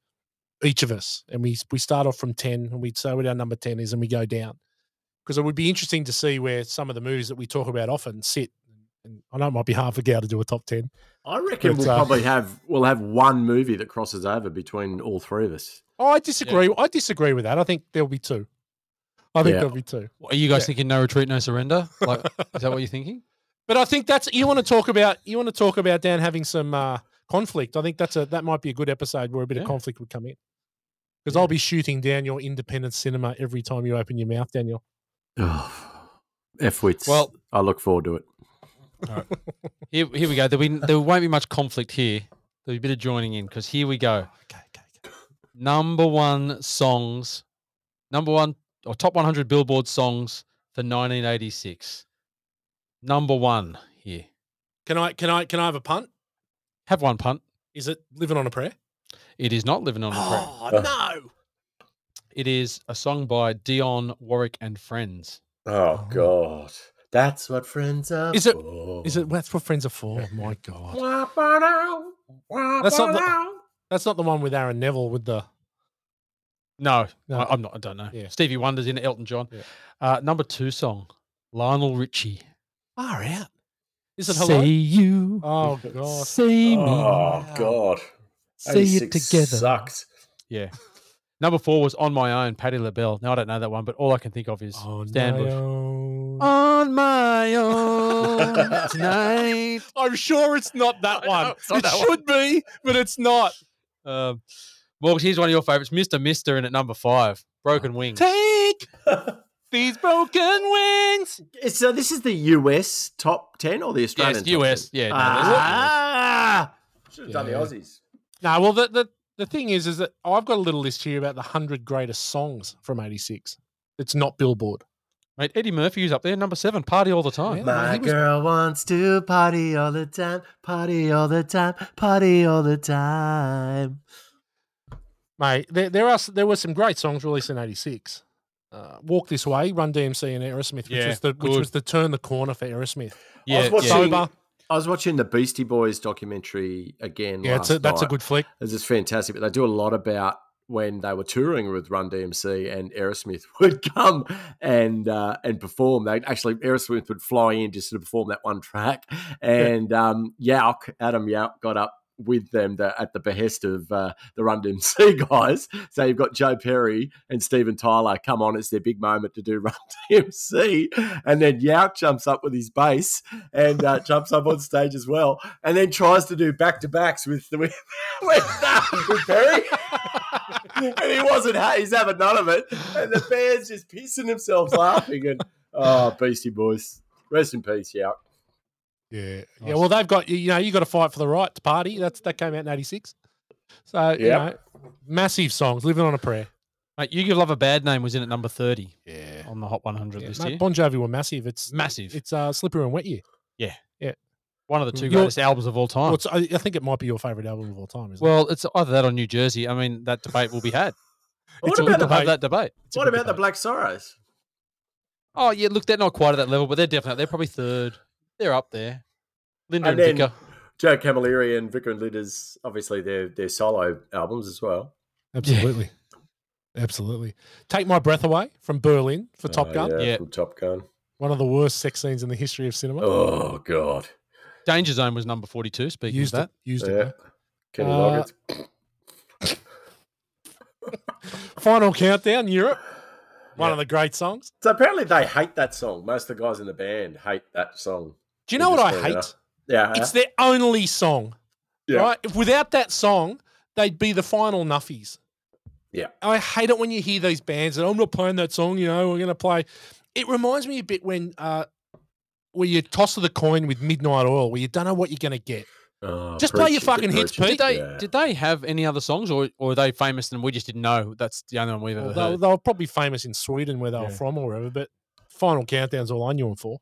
each of us, and we we start off from ten and we say what our number ten is and we go down, because it would be interesting to see where some of the movies that we talk about often sit. And I know it might be hard for Gow to do a top ten. I reckon But, we'll uh, probably have we'll have one movie that crosses over between all three of us. Oh, I disagree. I disagree with that. I think there'll be two. I think Yeah. there'll be two. Are you guys Yeah. thinking no retreat, no surrender? Like, is that what you're thinking? <laughs> But I think that's you want to talk about. You want to talk about Dan having some uh, conflict. I think that's a that might be a good episode where a bit Yeah. of conflict would come in. Because I'll be shooting down your independent cinema every time you open your mouth, Daniel. <sighs> F wits. Well- I look forward to it. Here, here we go. There'll be, there won't be much conflict here. There'll be a bit of joining in because here we go. Okay, okay, okay. Number one songs, number one or top 100 Billboard songs for 1986. Number one here. Can I can I can I have a punt? Have one punt. Is it living on a prayer? It is not living on a prayer. Oh no! It is a song by Dionne Warwick and Friends. Oh, oh, God, that's what friends are. Is it- for. Is it? That's what friends are for. Oh, my God, That's That's not the- that's not the one with Aaron Neville with the. No, No. I, am not. I don't know. Yeah. Stevie Wonder's in it. Elton John. Yeah. Uh, number two song, Lionel Richie. Far out. Is it hello? Say you. Oh God. Say me. Oh God, Say it together. Sucks. Yeah. Number four was On My Own, Patti LaBelle. Now I don't know that one, but all I can think of is On Stan my Bush. own. On my <laughs> own tonight. I'm sure it's not that one. know not it that one. should be, but it's not. Um, Morgs, here's one of your favorites, Mr. Mister, in at number five, Broken Wings. Take <laughs> these broken wings. so this is the US top ten or the Australian? Yes, top US. 10? Yeah, no, Ah, should have done the Aussies. No, well, the, the the thing is, is that I've got a little list here about the hundred greatest songs from '86. It's not Billboard. Mate, Eddie Murphy is up there, number seven, Party All the Time. Yeah. My he was- girl wants to party all the time, party all the time, party all the time. Mate, there, there are there were some great songs released in '86. Uh, Walk This Way, Run DMC, and Aerosmith, which Yeah, was the which was the turn the corner for Aerosmith. Yeah, I was watching. Sober. I was watching the Beastie Boys documentary again. Yeah, it's a, last that's a good flick. It's just fantastic. But they do a lot about when they were touring with Run DMC and Aerosmith <laughs> would come and uh, and perform. They actually Aerosmith would fly in just to perform that one track, and um, Yauch Adam Yauch got up with them the, at the behest of uh, the Run DMC <laughs> guys. So you've got Joe Perry and Steven Tyler come on. It's their big moment to do <laughs> Run DMC, and then Yauch jumps up with his bass and uh, jumps up on stage as well, and then tries to do back to backs with <laughs> with, with, uh, with Perry. and he wasn't, he's having none of it, and the band's just pissing themselves laughing. And oh, Beastie Boys, rest in peace, Yauch. Yeah, yeah. Well, they've got you know you got to fight for the right to party. That's that came out in '86. So you know, massive songs. Living on a prayer. Mate, You Give Love a Bad Name was in at number 30 Yeah. on the Hot 100 list mate, here. Bon Jovi were massive. It's Massive. It's uh, Slippery and Wet Year. Yeah, yeah. One of the two Your- greatest albums of all time. Well, I, I think it might be your favorite album of all time. Isn't Well, it's either that or New Jersey. I mean, that debate will be had. What It's about the have debate. that debate. It's What good about the. Black Sorrows? Oh, yeah, look, they're not quite at that level, but they're definitely, they're probably third. They're up there. Linda and, And Vika. Joe Camilleri and Vika and Linda's obviously their their solo albums as well. Absolutely. Absolutely. Take My Breath Away from Berlin for Top Oh, Gun. yeah, Yeah. from Top Gun. One of the worst sex scenes in the history of cinema. Oh god, Danger Zone was number 42. Speaking used of it. that. Used yeah. it. Kenny Uh, Loggins. <laughs> Final Countdown, Europe. One Yeah. of the great songs. So apparently they hate that song. Most of the guys in the band hate that song. Do you know what I hate? enough. Yeah, It's their only song. Yeah. Right? If without that song, they'd be the final nuffies. Yeah. I hate it when you hear these bands that I'm not playing that song, you know, we're gonna play. It reminds me a bit when uh where you toss of the coin with midnight oil, where you don't know what you're gonna get. Oh, Just play your fucking hits. Pete. Did they Yeah. did they have any other songs, or or are they famous and we just didn't know? That's the only one we've ever Well, they, were- heard. they were probably famous in Sweden where they were from or wherever, but Final Countdown's all I knew them for.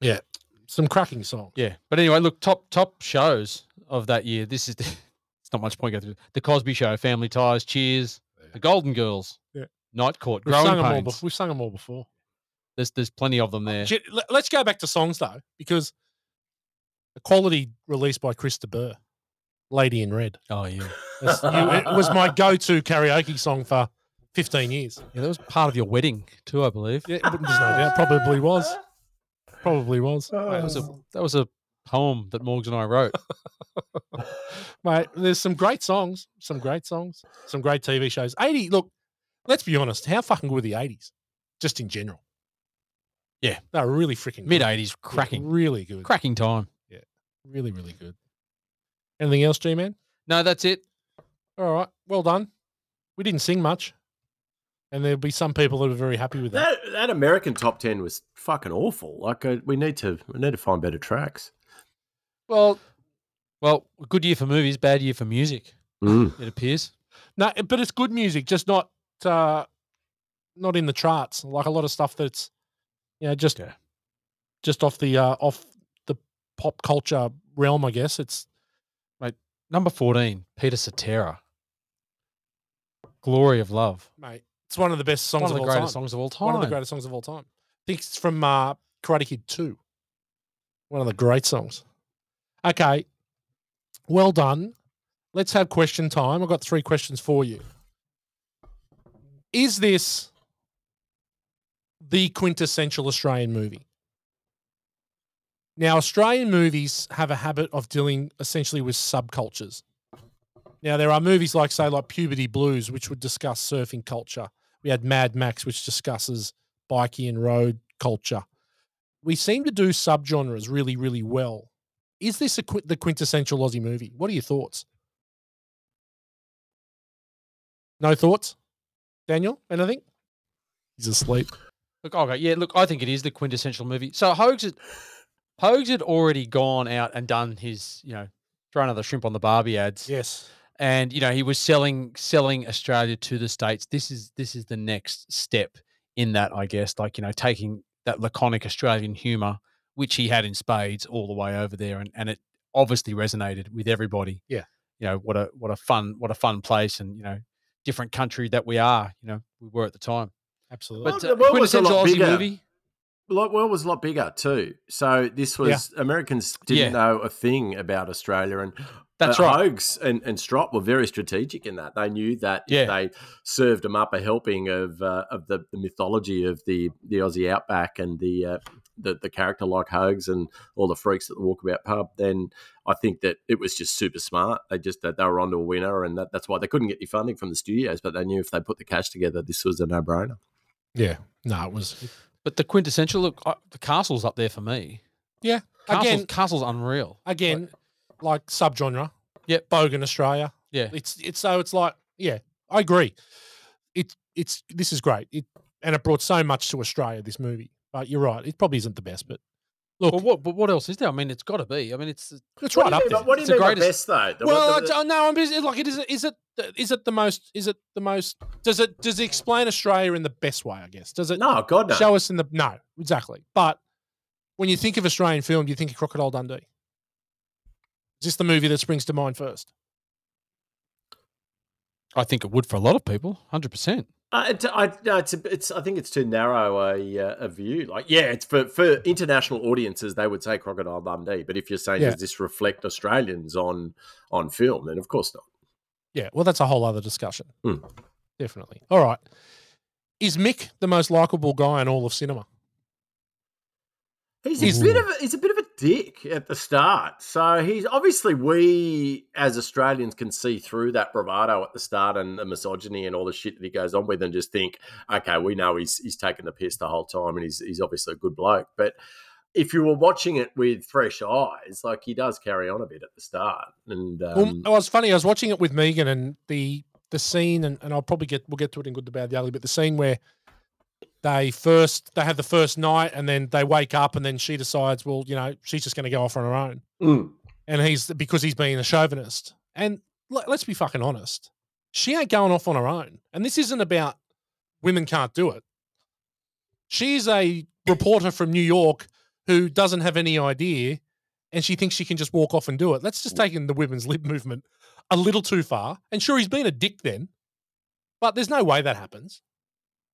Yeah. Some cracking songs. Yeah, but anyway, look top top shows of that year. This is the, <laughs> it's not much point going through the Cosby Show, Family Ties, Cheers, The Golden Girls, Yeah. Night Court, We've Growing sung, them all, Pains. bef- we've sung them all before. There's there's plenty of them there. Let's go back to songs though, because the quality released by Chris de Burgh, Lady in Red. Oh yeah, it was my go-to karaoke song for 15 years. yeah, that was part of your wedding too, I believe. Yeah, there's no doubt. Probably was. Probably was. That was a that was a poem that Morgs and I wrote. <laughs> Mate, there's some great songs, some great songs, some great TV shows. 80, look, let's be honest, how fucking good were the 80s? Just in general. Yeah. They were really freaking Mid good. '80s, Yeah, cracking, really good. cracking time. Yeah. Really, really good. Anything else, G Man? No, that's it. All right. Well done. We didn't sing much. And there'll be some people that are very happy with that. That, that American top ten was fucking awful. Like uh, we need to we need to find better tracks. Well, well, good year for movies, bad year for music. Mm. It appears. No, but it's good music, just not uh not in the charts. Like a lot of stuff that's you know, just Yeah. just off the uh off the pop culture realm, I guess. It's mate Number fourteen, Peter Cetera. Glory of Love. mate, it's one of the best songs One of of, the all greatest time. songs of all time. One of the greatest songs of all time. I think it's from uh Karate Kid 2. One of the great songs. Okay. Well done. Let's have question time. I've got three questions for you. Is this the quintessential Australian movie? Now, Australian movies have a habit of dealing essentially with subcultures. Now, there are movies like, say, like Puberty Blues, which would discuss surfing culture. We had Mad Max, which discusses bikie and road culture. We seem to do subgenres really, really well. Is this a, qui- the quintessential Aussie movie? What are your thoughts? No thoughts? Daniel, anything? He's asleep. Look, okay, yeah, look, I think it is the quintessential movie. So Hogs had, Hogs had already gone out and done his, you know, throw another shrimp on the Barbie ads. Yes. And you know he was selling selling Australia to the states. This is this is the next step in that, I guess. Like you know, taking that laconic Australian humour, which he had in spades, all the way over there, and and it obviously resonated with everybody. Yeah. you know what a what a fun what a fun place, and you know different country that we are. You know we were at the time, Absolutely. but Well, uh, the world was a quintessential lot Aussie bigger. movie. World was a lot bigger too. So this was Americans didn't Yeah. know a thing about Australia, and That's uh, right. Hogs and, and Strop were very strategic in that. They knew that Yeah. if they served them up a helping of uh, of the, the mythology of the the Aussie outback and the uh, the, the character like Hogs and all the freaks at the Walkabout pub, then I think that it was just super smart. They just that they were onto a winner, and that, that's why they couldn't get any funding from the studios. But they knew if they put the cash together, this was a no brainer. Yeah. No, it was. But the quintessential look, I, the castle's up there for me. Yeah. Castle's, Again, castle's unreal. again, like subgenre. Yep. Bogan Australia. Yeah. It's it's so it's like yeah, I agree. It's it's this is great. It and it brought so much to Australia. This movie, but you're right. It probably isn't the best, but look, But what? But what else is there? I mean, it's got to be. I mean, it's it's right up mean there. What do you It's the mean greatest- best though? The- Well, I the- don't know. I'm just like it is. Is it? Uh, is it the most? Is it the most? Does it? Does it explain Australia in the best way? I guess. Does it? no, God no. Show us in the no exactly. But when you think of Australian film, do you think of Crocodile Dundee? Is this the movie that springs to mind first? I think it would for a lot of people, hundred percent. Uh, it, I, no, it's, a, it's. I think it's too narrow a, uh, a view. Like, yeah, it's for for international audiences. They would say Crocodile Dundee, but if you're saying Yeah. does this reflect Australians on on film, then of course not. Yeah, well, that's a whole other discussion. Hmm. Definitely. All right. Is Mick the most likable guy in all of cinema? He's, He's- a bit of a, he's a bit of a dick at the start. So he's obviously we as Australians can see through that bravado at the start and the misogyny and all the shit that he goes on with and just think, okay, we know he's he's taking the piss the whole time and he's he's obviously a good bloke. But if you were watching it with fresh eyes, like he does carry on a bit at the start. And um, well, it was funny. I was watching it with Megan, and the the scene, and, and I'll probably get we'll get to it in good, the bad, the ugly, but the scene where they first they have the first night, and then they wake up, and then she decides, well, you know, she's just going to go off on her own, mm, and he's because he's being a chauvinist. And let, let's be fucking honest, she ain't going off on her own, and this isn't about women can't do it. She's a reporter from New York who doesn't have any idea and she thinks she can just walk off and do it. let's just taking the women's lib movement a little too far. And sure, he's been a dick then, but there's no way that happens.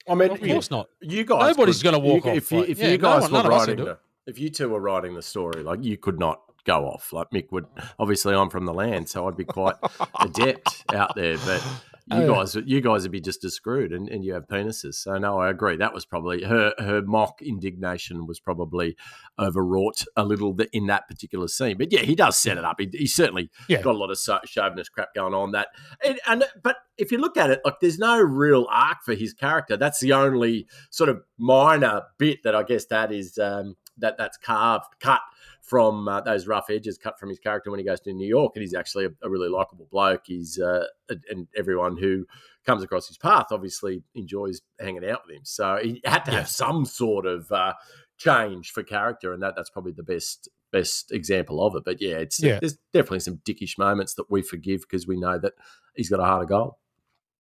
I mean, Of course not. You guys, Nobody's gonna walk you, off, If you, like- if yeah, you no guys one- were none of us would writing the, if you two were writing the story, like you could not go off. Like Mick would. Obviously, I'm from the land, so I'd be quite <laughs> adept out there. But you Oh, guys, you guys would be just as screwed, and, and you have penises. So no, I agree. That was probably her. Her mock indignation was probably overwrought a little in that particular scene. But yeah, he does set it up. He, he certainly Yeah. got a lot of chauvinist crap going on. That and, and but if you look at it, like there's no real arc for his character. That's the only sort of minor bit that I guess that is um, that that's carved cut from uh, those rough edges cut from his character when he goes to New York, and he's actually a, a really likable bloke. He's uh, and everyone who comes across his path obviously enjoys hanging out with him. So he had to have some sort of uh, change for character, and that that's probably the best best example of it. But yeah, it's Yeah. there's definitely some dickish moments that we forgive because we know that he's got a heart of gold.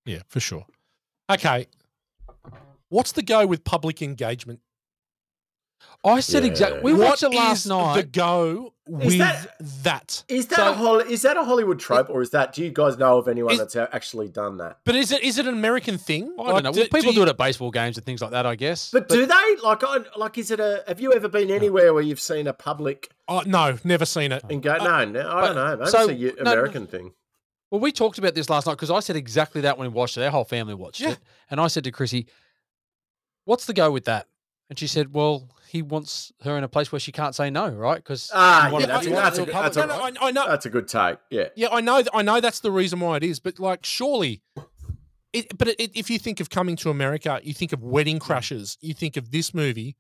Yeah, for sure. Okay. What's the go with public engagement? I said exactly. We What watched it last is night. The go Is with that- that. Is that So- a Hol- is that a Hollywood trope, or is that? Do you guys know of anyone Is- that's actually done that? But is it is it an American thing? I don't Like, know. Well, people do, you- it at baseball games and things like that, I guess. But, do they like? I- Like, is it a? Have you ever been anywhere where you've seen a public Oh, no, never seen it. and go? Uh, no, no, I don't know. Maybe so- it's a no, American thing. Well, we talked about this last night because I said exactly that when we watched it. Our whole family watched Yeah. it. And I said to Chrissy, What's the go with that? And she said, Well, he wants her in a place where she can't say no, right? Because Ah, Yeah, yeah, that's, I- a, that's, a, no, good- no, I, I know. that's a good take. Yeah. Yeah, I know. I know that's the reason why it is. But like, surely, it, but it, if you think of coming to America, you think of Wedding Crashers, you think of this movie.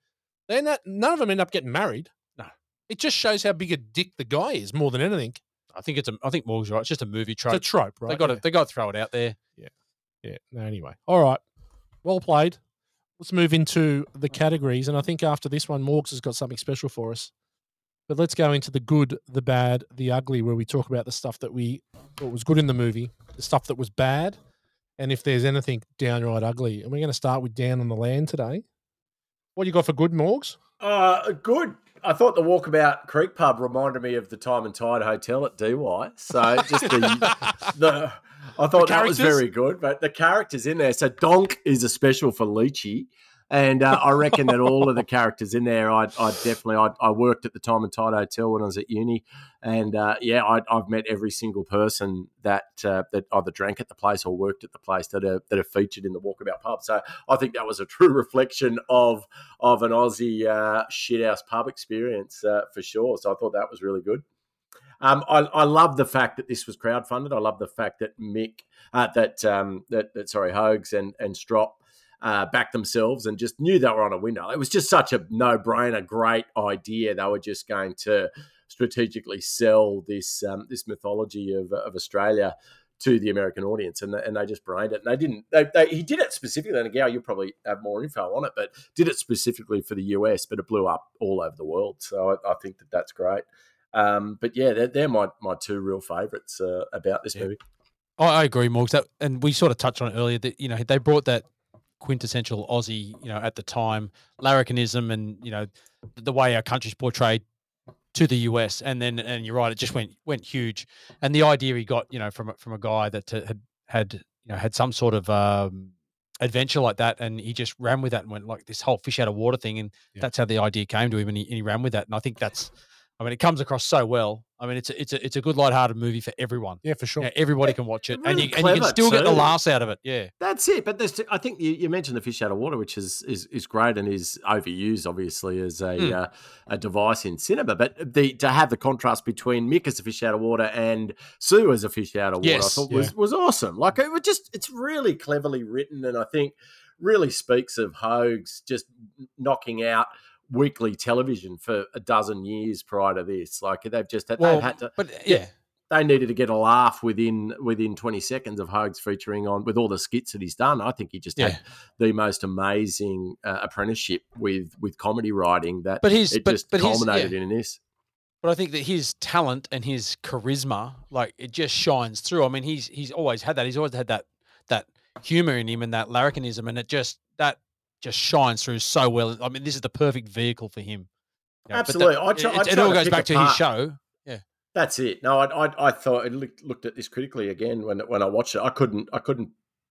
Then that none of them end up getting married. No. it just shows how big a dick the guy is more than anything. I think it's a, I think Morg's right. It's just a movie trope. It's a trope, right? They got yeah. to they got to throw it out there. Yeah. Yeah. No, anyway. All right. Well played. Let's move into the categories. And I think after this one, Morgs has got something special for us. But let's go into the good, the bad, the ugly, where we talk about the stuff that we thought was good in the movie, the stuff that was bad, and if there's anything downright ugly. And we're going to start with Down on the Land today. What you got for good, Morgs? Uh, good. I thought the Walkabout Creek pub reminded me of the Time and Tide Hotel at DY. So just the <laughs> the I thought that was very good. But the characters in there. So Donk is a special for Leachy. And uh, I reckon that all of the characters in there, I, I definitely, I, I worked at the Time and Tide Hotel when I was at uni, and uh, yeah, I, I've met every single person that uh, that either drank at the place or worked at the place that are that are featured in the Walkabout pub. So I think that was a <laughs> true reflection of of an Aussie uh, shithouse pub experience uh, for sure. So I thought that was really good. Um, I, I love the fact that this was crowdfunded. I love the fact that Mick, uh, that, um, that that sorry, Hogs and and Strop uh, backed themselves and just knew they were on a winner. It was just such a no brainer, great idea. They were just going to strategically sell this um, this mythology of, of Australia to the American audience, and and they just brained it. And they didn't. They, they, he did it specifically. And again, you'll probably have more info on it, but did it specifically for the US, but it blew up all over the world. So I, I think that that's great. Um, but yeah, they're, they're my my two real favourites uh, about this movie. I, agree, Morgs. That, and we sort of touched on it earlier that you know they brought that quintessential Aussie, you know, at the time, larrikinism and you know the way our country's portrayed to the US, and then and you're right, it just went went huge. And the idea he got, you know, from a- from a guy that had had you know had some sort of um, adventure like that, and he just ran with that and went like this whole fish out of water thing, and Yeah. that's how the idea came to him, and he, and he ran with that. And I think that's, I mean, it comes across so well. I mean, it's a, it's a it's a good lighthearted movie for everyone. Yeah, for sure. Yeah, everybody can watch it, and you, and you can clever still get the laughs out of it. Yeah, That's it. But there's, I think you, you mentioned the fish out of water, which is is, is great and is overused, obviously, as a Hmm. uh, a device in cinema. But the to have the contrast between Mick as a fish out of water and Sue as a fish out of water, I Yes, thought was was awesome. Like it was just, it's really cleverly written, and I think really speaks of Hogs just knocking out weekly television for a dozen years prior to this. Like they've just well, they've had to but yeah, they needed to get a laugh within within 20 seconds of Hogs featuring on with all the skits that he's done. I think he just Yeah. had the most amazing uh, apprenticeship with with comedy writing that But his- it but- just but his- culminated yeah. in this. But I think that his talent and his charisma, like it just shines through. I mean, he's he's always had that. He's always had that that humor in him and that larrikinism, and it just that just shines through so well. I mean, this is the perfect vehicle for him. You know, that- Absolutely. I try- it, it all goes back to his show. Yeah, That's it. No, I I, I thought I looked, looked at this critically again when when I watched it. I couldn't I couldn't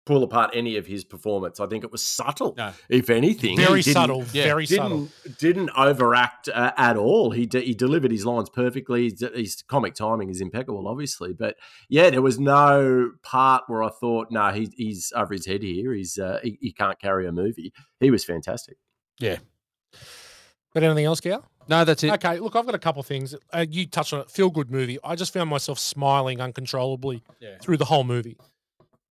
pull apart any of his performance. I think it was subtle, No. if anything. Very didn't- subtle. yeah, Very subtle. didn't didn't overact uh, at all. He de- he delivered his lines perfectly. His, his comic timing is impeccable, obviously. But yeah, there was no part where I thought, no, he, he's over his head here. He's uh, he, he can't carry a movie. He was fantastic. Yeah. But anything else, Gal? no, that's it. Okay, look, I've got a couple things. Uh, you touched on it. Feel good movie. I just found myself smiling uncontrollably Yeah. through the whole movie.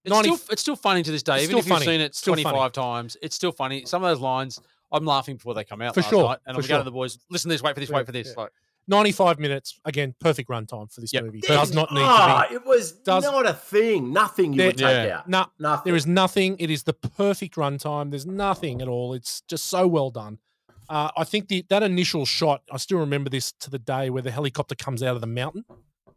It's 90 still it's still funny to this day, It's even still if you've seen it twenty five times. It's still funny. Some of those lines, I'm laughing before they come out For last sure, night, and for I'm going to the boys. Listen to this. Wait for this. Yeah, Wait for this. yeah. Like, 95 minutes. Again, perfect runtime for this Yep. movie. Does not need Ah, to be. It was Does- not a thing. Nothing you would take Yeah. out. No, Nothing. there is nothing. It is the perfect runtime. There's nothing at all. It's just so well done. Uh, I think the that initial shot, I still remember this to the day where the helicopter comes out of the mountain.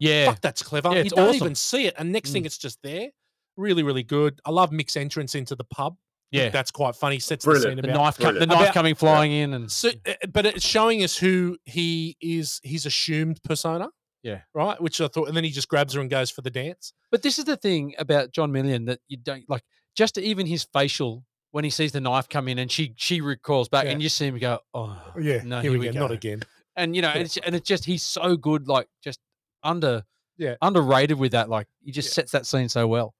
yeah, Fuck, that's clever. Yeah, you don't awesome. even see it, and next thing it's just there. Really, really good. I love Mick's entrance into the pub. yeah. that's quite funny. Sets Brilliant. the the scene about knife, com- the knife About- coming flying in, and So, uh, but it's showing us who he is, his assumed persona. Yeah. Right. Which I thought, and then he just grabs her and goes for the dance. But this is the thing about John Meillon that you don't like. Just even his facial when he sees the knife come in and she she recoils back, Yeah. and you see him go, "Oh, Yeah. no, here, we go. Not again. And you know, Yeah. and, it's, and it's just he's so good, like just under, Yeah. underrated with that. Like he just Yeah. sets that scene so well.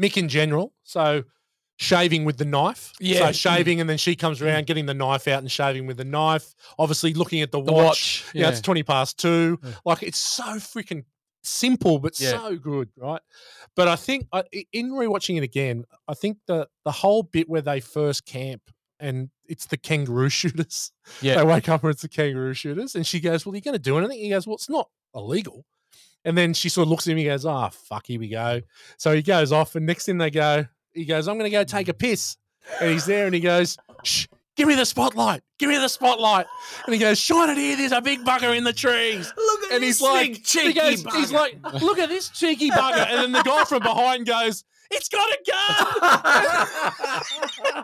Mick in general. So shaving with the knife. Yeah. So shaving, and then she comes mm. around getting the knife out and shaving with the knife. Obviously looking at the, The watch. watch, Yeah. It's 20 past two. Yeah. Like it's so freaking simple, but Yeah. so good. Right. But I think I, i- in rewatching it again, I think the, the whole bit where they first camp and it's the kangaroo <laughs> shooters. Yeah. They wake up and it's the kangaroo shooters. And she goes, Well, are you going to do anything? He goes, Well, it's not illegal. And then she sort of looks at him. He goes, "Ah, fuck, here we go." So he goes off, and next thing they go, he goes, "I'm going to go take a piss," and he's there, and he goes, "Shh, give me the spotlight, give me the spotlight," and he goes, "Shine it here. There's a big bugger in the trees." Look at And this he's like, big cheeky he goes, bugger. he's like, "Look at this cheeky bugger," and then the guy from behind goes, "It's got a gun."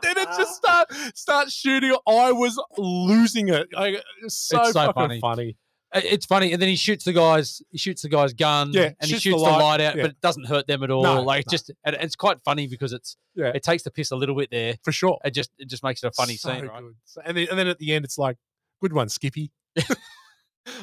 <laughs> then it just start starts shooting. I was losing it. I, it's so, It's so fucking funny. funny. I- It's funny, and then he shoots the guys. He shoots the guy's gun, Yeah, and he shoots the shoots the light, light, out, yeah. but it doesn't hurt them at all. No, like it's no. just, and it's quite funny because it's Yeah. it takes the piss a little bit there. For sure. It just it just makes it a funny So scene, right? So- and, then, and then at the end, it's like, good one, Skippy. <laughs>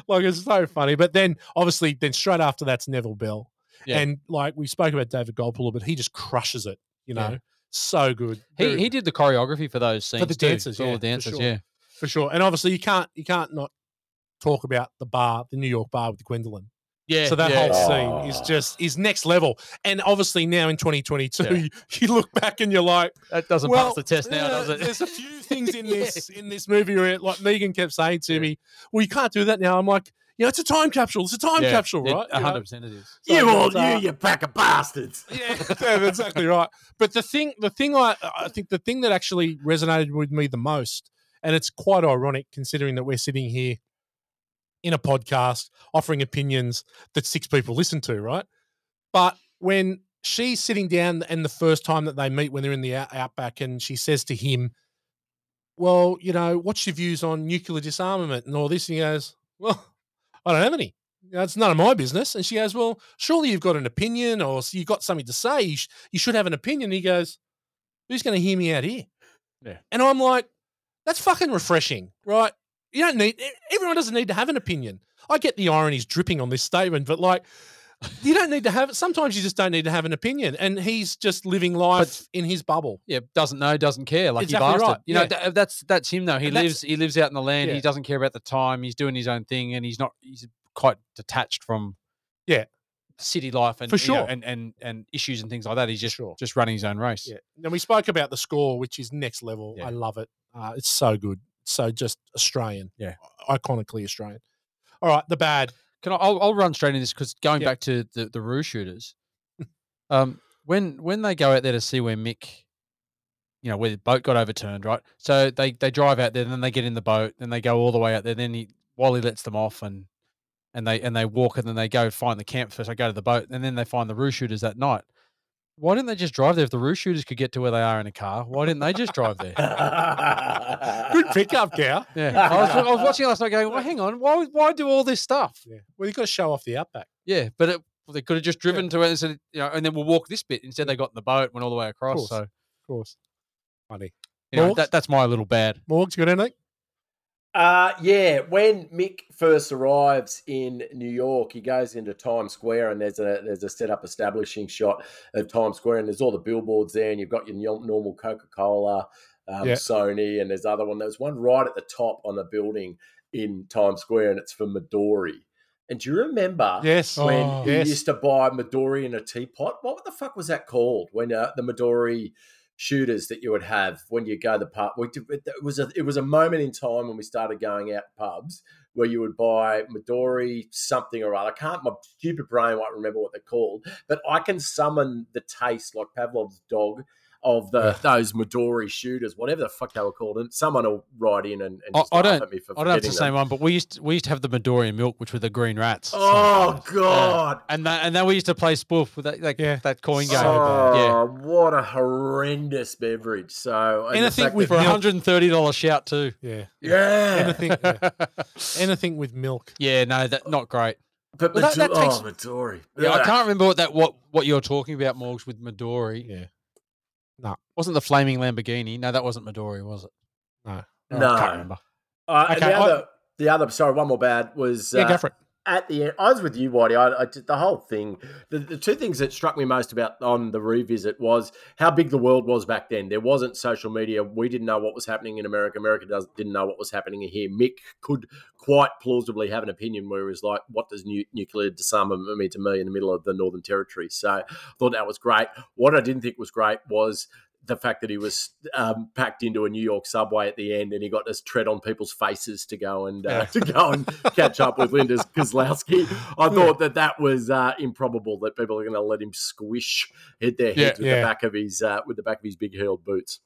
like, it's so funny. But then, obviously, then straight after that's Neville Bell. Yeah. And like we spoke about David Gulpilil, but he just crushes it, you know? So good. He Very- he did the choreography for those scenes for the too, dancers, for yeah, all the dancers, for sure. yeah. For sure. And obviously, you can't you can't not talk about the bar, the New York bar with Gwendolyn. Yeah. So that yeah. whole scene oh. is just is next level. And obviously now in 2022, Yeah. you, you look back and you're like, that doesn't well, pass the test now, yeah, does it? There's a few <laughs> things in this in this movie where, like Megan kept saying to me, "Well, you can't do that now." I'm like, "Yeah, it's a time capsule. It's a time Yeah, capsule, it- right?" Hundred percent it is. So you all, you, you pack of bastards. <laughs> yeah, yeah, that's exactly right. But the thing, the thing I, I think the thing that actually resonated with me the most, and it's quite ironic considering that we're sitting here in a podcast offering opinions that six people listen to, right? But when she's sitting down and the first time that they meet when they're in the outback, and she says to him, "Well, you know, what's your views on nuclear disarmament and all this?" And he goes, "Well, I don't have any." That's none of my business. And she goes, Well, surely you've got an opinion or you've got something to say. You, sh- you should have an opinion. And he goes, Who's going to hear me out here? Yeah. And I'm like, that's fucking refreshing, right? You don't need, everyone doesn't need to have an opinion. I get the irony's dripping on this statement, but like, you don't need to have, sometimes you just don't need to have an opinion. And he's just living life in his bubble. Yeah, doesn't know, doesn't care. Like Exactly bastard. right, You know, yeah. tha- that's that's him though. He And lives he lives out in the land. Yeah. He doesn't care about the time. He's doing his own thing, and he's not. He's quite detached from Yeah. city life and For you know, sure. and and and issues and things like that. He's just sure. just running his own race. Yeah. And we spoke about the score, which is next level. Yeah. I love it. Uh, it's so good. So just Australian. Yeah. Iconically Australian. All right. The bad. Can I? I'll, I'll run straight in this because going back to the the Roo shooters, <laughs> um, when when they go out there to see where Mick, you know, where the boat got overturned, right? So they they drive out there, then they get in the boat, then they go all the way out there. Then he Wally lets them off, and and they and they walk, and then they go find the camp first. They go to the boat, and then they find the Roo shooters that night. Why didn't they just drive there? If the roo shooters could get to where they are in a car, why didn't they just drive there? <laughs> Good pickup, Cow. Yeah, I was, I was watching last night, going, "Well, hang on, why why do all this stuff?" Yeah. Well, you've got to show off the outback. Yeah, but it, they could have just driven to it and said, you know, and then we'll walk this bit. Instead, they got in the boat, went all the way across. course. So, Of course. Funny. that, that's my little bad. Morgs, you got anything? Uh, yeah, when Mick first arrives in New York, he goes into Times Square and there's a there's a set up establishing shot of Times Square and there's all the billboards there and you've got your normal Coca Cola, um, Yeah. Sony, and there's other one. There's one right at the top on the building in Times Square and it's for Midori. And do you remember Yes. when Oh, you yes. used to buy Midori in a teapot? What the fuck was that called? When uh, the Midori shooters that you would have when you go to the pub. We it was a it was a moment in time when we started going out pubs where you would buy Midori something or other. I can't. My stupid brain won't remember what they're called, but I can summon the taste like Pavlov's dog. Of the those Midori shooters, whatever the fuck they were called, and someone will write in and, and I, just I laugh don't. at me for I don't have the forgetting same them. one, but we used to, we used to have the Midori milk, which were the green rats. So- Oh Yeah. god! and that, and then we used to play spoof with that like Yeah. that coin oh, game. Oh, yeah, what a horrendous beverage! So, and the Anything fact with for a hundred and thirty dollar shout too. Yeah. yeah, Anything, yeah. <laughs> anything with milk. Yeah, no, that not great. but Well, that- that Midori- takes- oh, Midori. Yeah, I can't remember what that what what you're talking about, Morgs, with Midori. Yeah. No. Wasn't the flaming Lamborghini? No, that wasn't Midori, was it? No. Oh, No. I can't remember. Uh, Okay, the I- other, the other, sorry, one more bad was Yeah, uh, go for it. At the end. I was with you, Whitey. I, I did the whole thing. The, the two things that struck me most about on the revisit was how big the world was back then. There wasn't social media. We didn't know what was happening in America. America does, didn't know what was happening here. Mick could quite plausibly have an opinion where he was like, "What does nu- nuclear disarmament mean to me in the middle of the Northern Territory?" So I thought that was great. What I didn't think was great was the fact that he was um, packed into a New York subway at the end, and he got to tread on people's faces to go and uh, <laughs> to go and catch up with Linda Kozlowski. I thought that that was uh, improbable that people are going to let him squish hit their Yeah, heads with yeah. the back of his uh, with the back of his big heeled boots.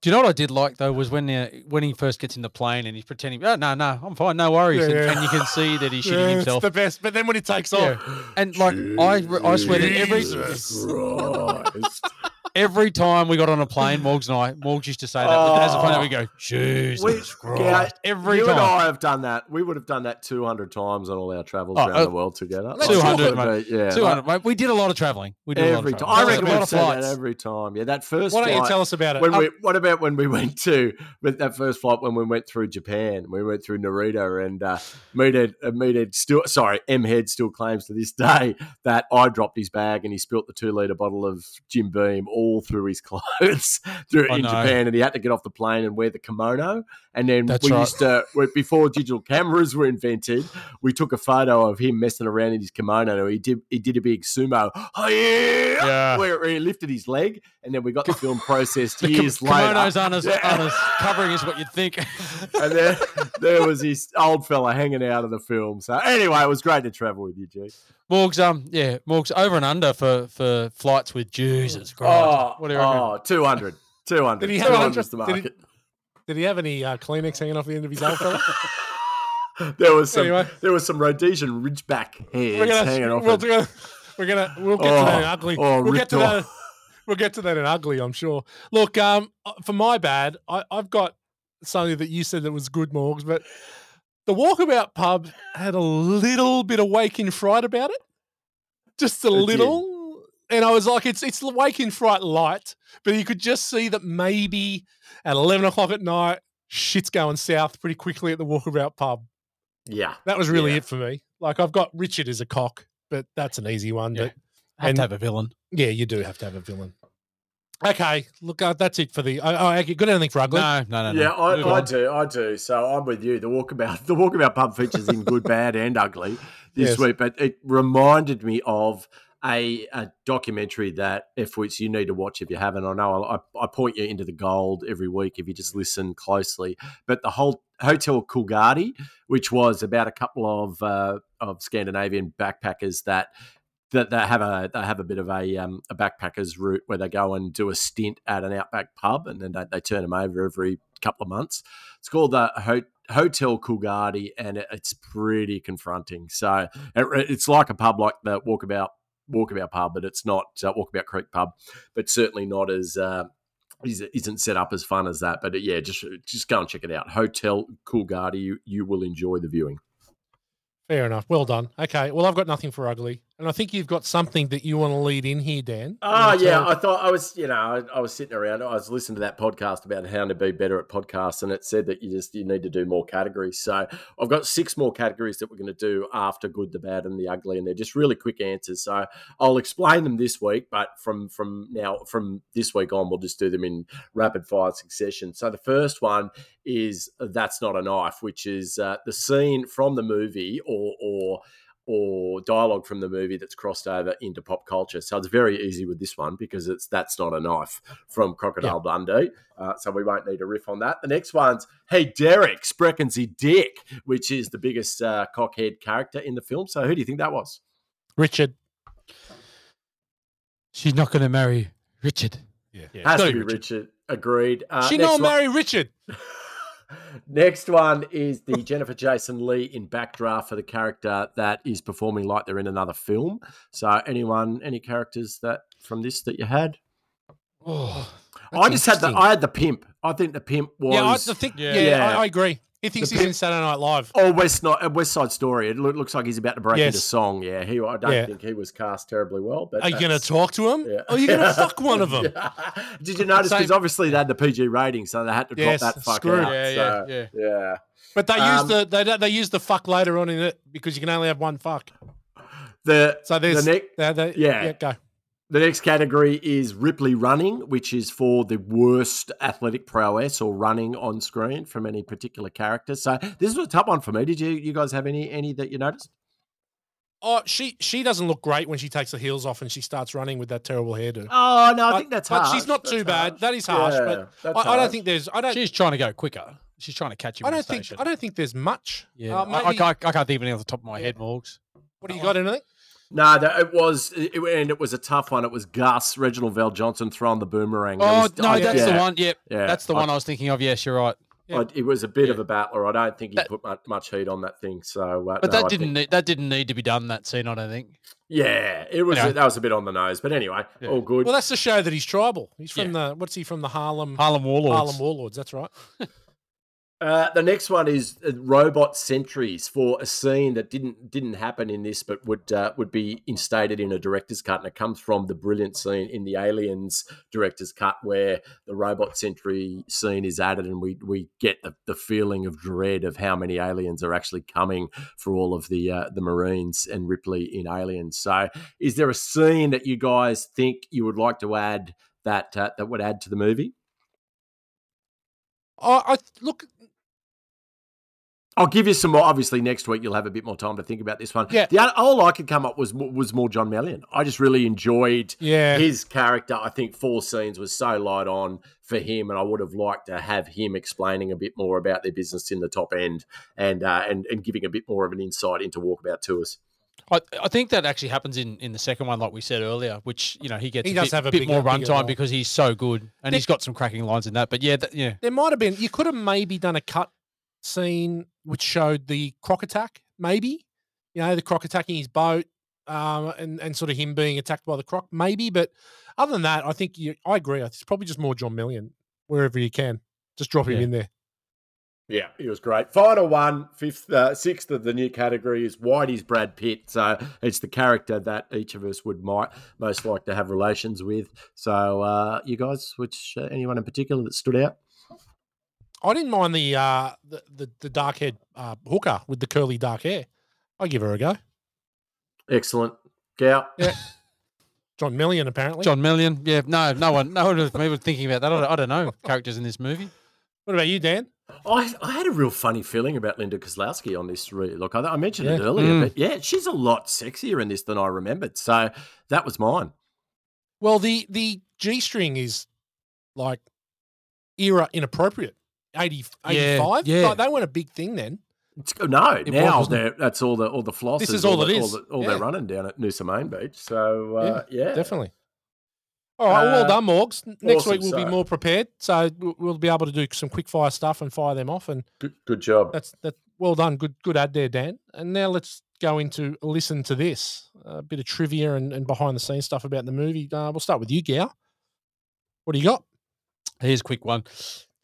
Do you know what I did like though was when uh, when he first gets in the plane and he's pretending, oh no no I'm fine no worries, and, Yeah. and you can see that he's shitting Yeah, himself. It's the best. But then when he takes Yeah. off, And like I I swear that every Jesus. <laughs> every time we got on a plane, Morgs and I, Morgs used to say that. but as a plane, we go Jesus We- Christ yeah, every you time. and I have done that. We would have done that 200 times on all our travels Oh, around uh, the world together. Two hundred, Like, yeah, Two hundred. mate. We did a lot of traveling. We did every a lot time. I reckon a lot we've of said that every time. Yeah, that first. why don't you flight- tell us about it? when Um, we, what about when we went to with that first flight when we went through Japan? We went through Narita and uh, Meathead, uh, Meathead still sorry, M Head still claims to this day that I dropped his bag and he spilt the two liter bottle of Jim Beam all through his <laughs> clothes through in. Japan, and he had to get off the plane and wear the kimono. And then That's we right. used to before digital cameras were invented, we took a photo of him messing around in his kimono. He did he did a big sumo, oh yeah, Yeah. where he lifted his leg, and then we got the film processed <laughs> The kim- years later. kimonos aren't as, aren't as <laughs> covering as what you'd think. and then there was this old fella hanging out of the film. So anyway, it was great to travel with you, G. Morgs, um, yeah, Morgs over and under for for flights with Jesus Christ. Oh, what do you oh, 200. 200. Did he have 200 any- is the did he- Did he have any uh, Kleenex hanging off the end of his old fella? <laughs> There was some Anyway. there was some Rhodesian Ridgeback hairs we're gonna, hanging off. We're it. gonna, we're gonna, we'll get to that in Oh, ugly. oh, we'll get ripped to that. <laughs> We'll get to that in ugly. I'm sure. Look, um, uh, for my bad, I, I've got something that you said that was good, Morgs, but the Walkabout pub had a little bit of wake in fright about it. Just a It did. little. and I was like, it's it's waking fright light, but you could just see that maybe at eleven o'clock at night, shit's going south pretty quickly at the Walkabout pub. Yeah, That was really Yeah. it for me. Like I've got Richard as a cock, but that's an easy one. Yeah. But Have and- to have a villain. yeah, you do have to have a villain. Okay, look, uh, that's it for the. Oh, oh, okay, got anything for ugly? No, no, no, no. Yeah, I, I do, I do. So I'm with you. The walkabout, <laughs> the walkabout pub features in good, bad, and ugly this Yes. week. But it reminded me of a, a documentary that F you need to watch if you haven't. I know I, I point you into the gold every week if you just listen closely. But the whole Hotel Coolgardie, which was about a couple of uh, of Scandinavian backpackers that that they have a they have a bit of a um, a backpackers route where they go and do a stint at an outback pub and then they, they turn them over every couple of months. It's called the Ho- Hotel Coolgardie and it, it's pretty confronting. So it, it's like a pub like the Walkabout Walkabout pub, but it's not uh, Walkabout Creek pub, but certainly not as uh, is- isn't set up as fun as that. But uh, yeah, just just go and check it out. Hotel Coolgardie, you you will enjoy the viewing. Fair enough. Well done. Okay. Well, I've got nothing for ugly, and I think you've got something that you want to lead in here, Dan. Oh yeah, I thought I was, you know, I, I was sitting around. I was listening to that podcast about how to be better at podcasts, and it said that you just you need to do more categories. So I've got six more categories that we're going to do after good, the bad, and the ugly, and they're just really quick answers. So I'll explain them this week, but from from now from this week on, we'll just do them in rapid fire succession. So the first one is that's not a knife, which is uh, the scene from the movie or or or dialogue from the movie that's crossed over into pop culture. So it's very easy with this one because it's that's not a knife from Crocodile Dundee. Uh, so we won't need a riff on that. The next one's Hey Derek, Spreckensy Dick, which is the biggest uh, cockhead character in the film. So who do you think that was? Richard. She's not going to marry Richard. Yeah. Has gotta be Richard. Agreed. Uh, she not marry Richard. <laughs> Next one is the Jennifer Jason Leigh in backdraft for the character that is performing like they're in another film. So anyone, any characters that from this that you had? Oh, I just had the. I had the pimp. I think the pimp was yeah, I I think. Yeah, Yeah. I, I agree. He thinks The he's in Saturday Night Live. Oh, West Ni- uh, West Side Story. It loo- looks like he's about to break into Yes. song. Yeah, he. I don't Yeah. think he was cast terribly well. But Are you going to talk to him? Yeah. Or are you going <laughs> to fuck one of them? Did you notice? Because obviously they had the PG rating, so they had to drop that fuck screw out. Yeah, so, yeah, yeah. But they use Um, the they they use the fuck later on in it because you can only have one fuck. The So there's the, ne- the- the- yeah. yeah go. The next category is Ripley running, which is for the worst athletic prowess or running on screen from any particular character. So this was a tough one for me. Did you you guys have any any that you noticed? Oh, she she doesn't look great when she takes the heels off and she starts running with that terrible hairdo. Oh no, I But- think that's but harsh. she's not That's too bad. That is harsh, Yeah, but that's I, I don't think there's I don't She's trying to go quicker. She's trying to catch him. I don't think station. I don't think there's much. Yeah, Uh, I- I, can't, I can't think of anything off the top of my head, Morgs. What do you got? Anything? No, that, it was, it, and it was a tough one. It was Gus Reginald VelJohnson throwing the boomerang. Oh was- no, I- that's the one. Yep, Yeah, that's the I- one I was thinking of. Yes, you're right. Yeah. I- it was a bit of a battler. I don't think he That- put much, much heat on that thing. So, uh, But no, that I didn't think- need, that didn't need to be done. That scene, I don't think. yeah, it was. Anyway. that was a bit on the nose. But anyway, Yeah. all good. Well, that's to show that he's tribal. He's from the what's he from the Harlem Harlem Warlords. Harlem Warlords. That's right. <laughs> Uh, the next one is uh, robot sentries for a scene that didn't didn't happen in this, but would uh, would be instated in a director's cut, and it comes from the brilliant scene in the Aliens director's cut where the robot sentry scene is added, and we we get the, the feeling of dread of how many aliens are actually coming for all of the uh, the Marines and Ripley in Aliens. So, is there a scene that you guys think you would like to add that uh, that would add to the movie? Oh, I look. I'll give you some more. Obviously, next week you'll have a bit more time to think about this one. Yeah. The other, all I could come up was was more John Meillon. I just really enjoyed Yeah. his character. I think four scenes was so light on for him, and I would have liked to have him explaining a bit more about their business in the top end and uh, and and giving a bit more of an insight into walkabout tours. I, I think that actually happens in, in the second one, like we said earlier, which you know he gets He a does bit, have a bit bigger- more runtime because he's so good and he's got some cracking lines in that. But yeah, that, yeah, There might have been. You could have maybe done a cut scene which showed the croc attack. Maybe, you know, the croc attacking his boat, um, and and sort of him being attacked by the croc. Maybe, but other than that, I think you. I agree. It's probably just more John Meillon wherever you can. Just drop him Yeah. in there. Yeah, he was great. Final one, fifth, uh, sixth of the new category is Whitey's Brad Pitt. So it's the character that each of us would might most like to have relations with. So uh, you guys, which uh, anyone in particular that stood out? I didn't mind the uh, the the, the dark haired uh, hooker with the curly dark hair. I give her a go. Excellent. Gow. Yeah. John Meillon, apparently. John Meillon. Yeah, no, no one, no one was maybe thinking about that. I don't, I don't know characters in this movie. What about you, Dan? I, I had a real funny feeling about Linda Kozlowski on this. Really, look, I, I mentioned it earlier, Mm. but yeah, she's a lot sexier in this than I remembered. So that was mine. Well, the the G string is like era inappropriate. 80, Yeah, 85? yeah. Like, they weren't a big thing then. It's, no, It now they're, that's all the all the flosses. This is all the, it All, is. the, all Yeah. they're running down at Noosa Main Beach. So uh, yeah, Definitely. All right, well Uh, done, Morgs. Next awesome. week we'll be more prepared, so we'll- we'll be able to do some quick fire stuff and fire them off. And Good, good job. that's that. Well done, good good ad there, Dan. And now let's go into listen to this a bit of trivia and, and behind the scenes stuff about the movie. Uh, we'll start with you, Gow. What do you got? Here's a quick one.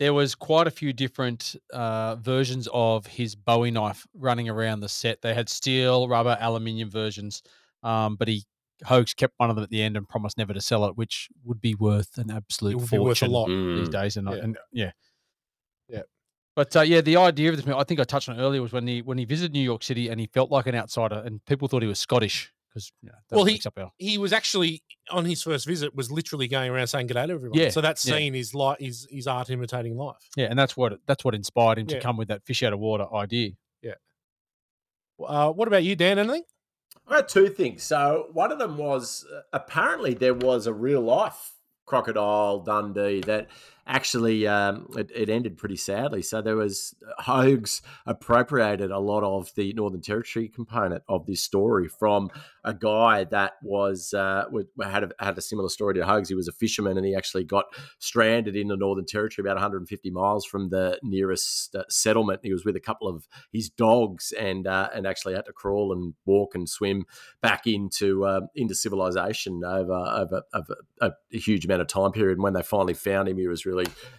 There was quite a few different uh, versions of his Bowie knife running around the set. They had steel, rubber, aluminium versions, um, but he Hogs kept one of them at the end and promised never to sell it, which would be worth an absolute It would be worth a fortune lot. these Mm. days. And, I- Yeah. and yeah, Yeah. But uh, yeah, the idea of this, I think I touched on earlier, was when he when he visited New York City and he felt like an outsider, and people thought he was Scottish because you know, Well, he- up our He was actually on his first visit was literally going around saying good day to everyone. Yeah, So that yeah. scene is like is is art imitating life. yeah, and that's what that's what inspired him Yeah. to come with that fish out of water idea. Uh, what about you, Dan? Anything? I had two things. So one of them was uh, apparently there was a real life crocodile Dundee that actually um, it, it ended pretty sadly. So there was Hogs appropriated a lot of the Northern Territory component of this story from a guy that was uh, had a, had a similar story to Hogs. He was a fisherman and he actually got stranded in the Northern Territory about 150 miles from the nearest uh, settlement. He was with a couple of his dogs and uh, and actually had to crawl and walk and swim back into um, into civilization over over, over a, a huge amount of time period. And when they finally found him, he was really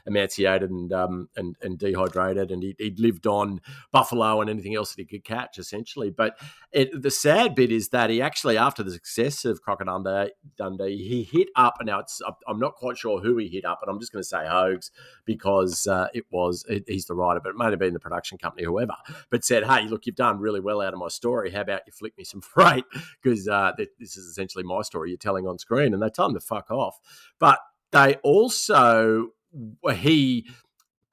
emaciated and um, and, and dehydrated, and he, he'd lived on buffalo and anything else that he could catch, essentially. But it, the sad bit is that he actually, after the success of Crocodile Dundee, he hit up. and Now it's I'm not quite sure who he hit up, but I'm just going to say Hogs because uh, it was he's the writer, but it might have been the production company, whoever. But said, hey, look, you've done really well out of my story. How about you flick me some <laughs> freight because uh, this is essentially my story you're telling on screen, and they tell him to fuck off. But they also he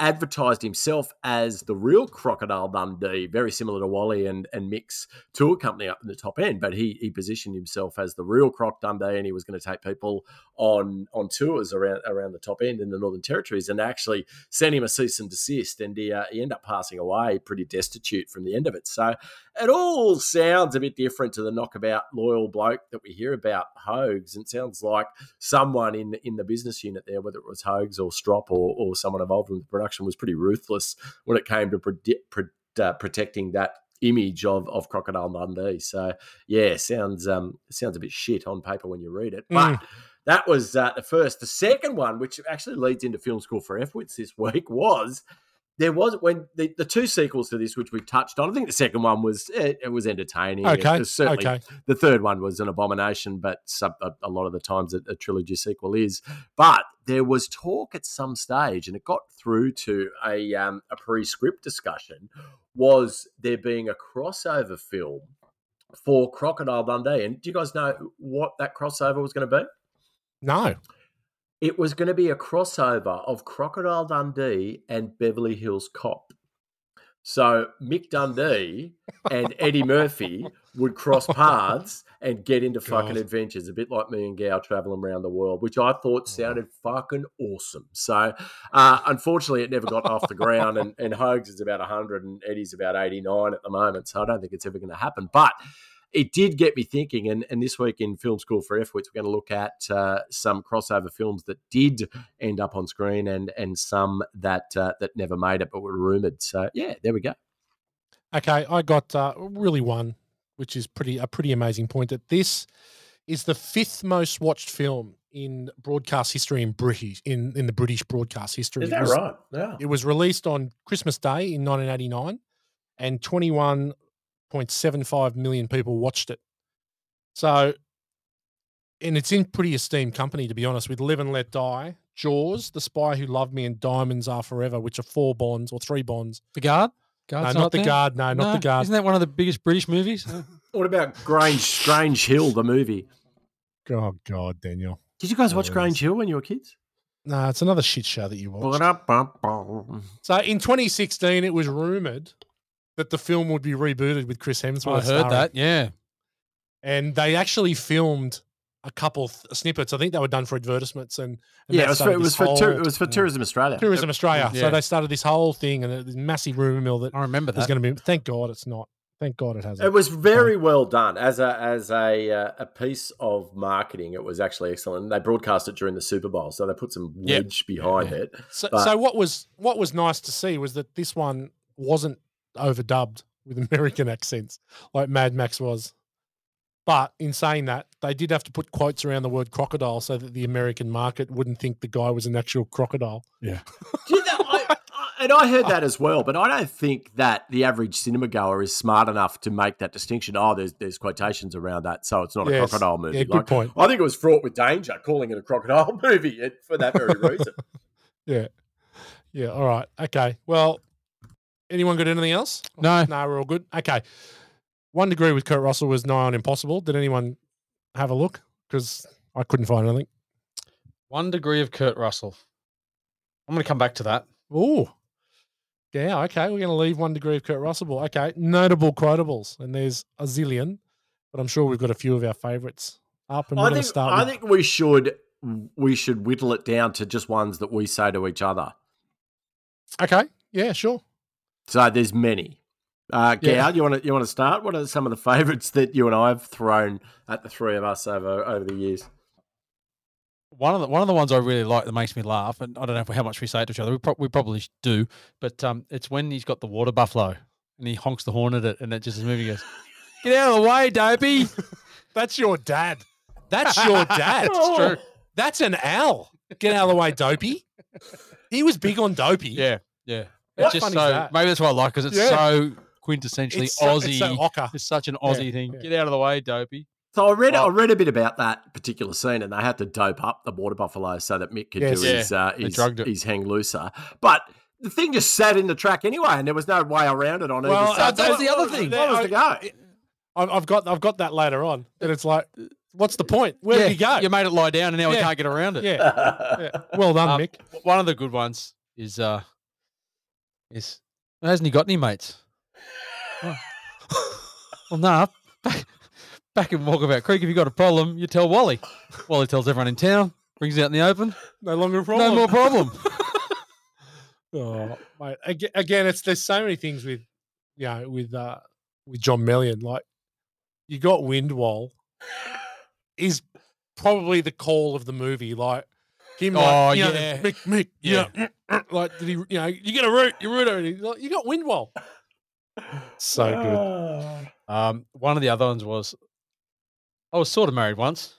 advertised himself as the real Crocodile Dundee, very similar to Wally and, and Mick's tour company up in the top end. But he he positioned himself as the real Croc Dundee, and he was going to take people on on tours around around the top end in the Northern Territories, and actually sent him a cease and desist, and he uh, he ended up passing away pretty destitute from the end of it. So it all sounds a bit different to the knockabout loyal bloke that we hear about Hogs, it sounds like someone in in the business unit there, whether it was Hogs or Strop or, or someone involved with the production, was pretty ruthless when it came to predi- pro- uh, protecting that image of of Crocodile Dundee. So yeah, sounds um sounds a bit shit on paper when you read it, but. That was uh, the first. The second one, which actually leads into Film School for F-Wits this <laughs> week, was there was when the, the two sequels to this, which we've touched on. I think the second one was it, it was entertaining. Okay, was certainly okay. the third one was an abomination, but some, a, a lot of the times a, a trilogy sequel is. But there was talk at some stage, and it got through to a um, a pre-script discussion. Was there being a crossover film for Crocodile Dundee? And do you guys know what that crossover was going to be? No. It was going to be a crossover of Crocodile Dundee and Beverly Hills Cop. So Mick Dundee and Eddie Murphy would cross <laughs> paths and get into fucking adventures, a bit like me and Gow traveling around the world, which I thought sounded fucking awesome. So uh, unfortunately, it never got off the ground, and, and Hogs is about 100 and Eddie's about 89 at the moment. So I don't think it's ever going to happen. But it did get me thinking. And, and this week in Film School for F-Wits, we're going to look at uh, some crossover films that did end up on screen and and some that uh, that never made it but were rumored. So yeah, there we go. Okay, I got uh, really one, which is pretty a pretty amazing point. That this is the fifth most watched film in broadcast history in British in, in the British broadcast history. Is It that was- right? Yeah. It was released on Christmas Day in 1989, and 21.75 million people watched it. So, and it's in pretty esteemed company, to be honest, with Live and Let Die, Jaws, The Spy Who Loved Me, and Diamonds Are Forever, which are four bonds or three bonds. The Guard? No, Guard's not the there? Guard. No, not the Guard. Isn't that one of the biggest British movies? <laughs> What about Grange Grange Hill, the movie? Oh God, Daniel. Did you guys watch Oh, Grange Hill when you were kids? No, it's another shit show that you watched. So in 2016, it was rumored that the film would be rebooted with Chris Hemsworth. I heard starring. that. Yeah. and they actually filmed a couple th- snippets. I think they were done for advertisements and, and Yeah, it was for, it was this for, tour, it was for Tourism Australia. Tourism Australia. Yeah. So they started this whole thing and this massive rumor mill that I remember there's that. going to be. Thank God it's not. Thank God it hasn't. It was very well done as a as a uh, a piece of marketing. It was actually excellent. They broadcast it during the Super Bowl, so they put some Yeah. wedge behind Yeah. it. So, But- so what was what was nice to see was that this one wasn't overdubbed with American accents like Mad Max was. But in saying that, they did have to put quotes around the word crocodile so that the American market wouldn't think the guy was an actual crocodile. Yeah. <laughs> you know, I, I- and I heard that as well, but I don't think that the average cinema goer is smart enough to make that distinction. Oh, there's there's quotations around that, so it's not a crocodile movie. Yeah, good point. I think it was fraught with danger calling it a crocodile <laughs> movie for that very reason. <laughs> Yeah. Yeah. All right. Okay. Well, anyone got anything else? No. No, we're all good. Okay. One degree with Kurt Russell was nigh on impossible. Did anyone have a look? Because I couldn't find anything. One degree of Kurt Russell. I'm going to come back to that. Oh. Yeah. Okay. We're going to leave one degree of Kurt Russell. Okay. Notable quotables. And there's a zillion, but I'm sure we've got a few of our favorites up. And we're I going to start I with. think we should we should whittle it down to just ones that we say to each other. okay. Yeah, sure. So there's many. Uh, Yeah. Gal, you want to you want to start? What are some of the favourites that you and I have thrown at the three of us over over the years? One of the one of the ones I really like that makes me laugh, and I don't know how much we say it to each other. We, pro- we probably do, but um, it's when he's got the water buffalo and he honks the horn at it, and it just is moving. He goes, "Get out of the way, dopey!" <laughs> That's your dad. That's your dad. It's true. <laughs> That's an owl. Get out of the way, dopey. He was big on dopey. Yeah, yeah. How It's just funny so is that? maybe that's why I like because it's Yeah. so quintessentially It's so, Aussie. it's so. It's such an Yeah, Aussie thing. yeah. Get out of the way, dopey. So I read I read a bit about that particular scene, and they had to dope up the water buffalo so that Mick could Yes. do Yeah, his uh, his, his hang looser. But the thing just sat in the track anyway, and there was no way around it on Well, either uh, side. that's What- the other thing. What was the go? I've, I've got I've got that later on. And it's like, what's the point? Where yeah, did he go? You made it lie down, and now we can't get around it. yeah. yeah. Well done, Um, Mick. One of the good ones is uh is hasn't he got any mates? well, <laughs> well nah. Back, back in Walkabout Creek, if you've got a problem, you tell Wally. Wally tells everyone in town, brings it out in the open. No longer a problem. No more problem. <laughs> Oh, mate. Again, again, it's there's so many things with, you know, with uh with John Meillon. Like, you got Windwall, is probably the call of the movie. Like him, oh, like, Oh, you know, yeah. Mick, Mick, yeah, mm, mm, mm, like did he? You know, you get a root, you root, and he's like, you got Windwall. So good. Ah. Um, one of the other ones was I was sort of married once.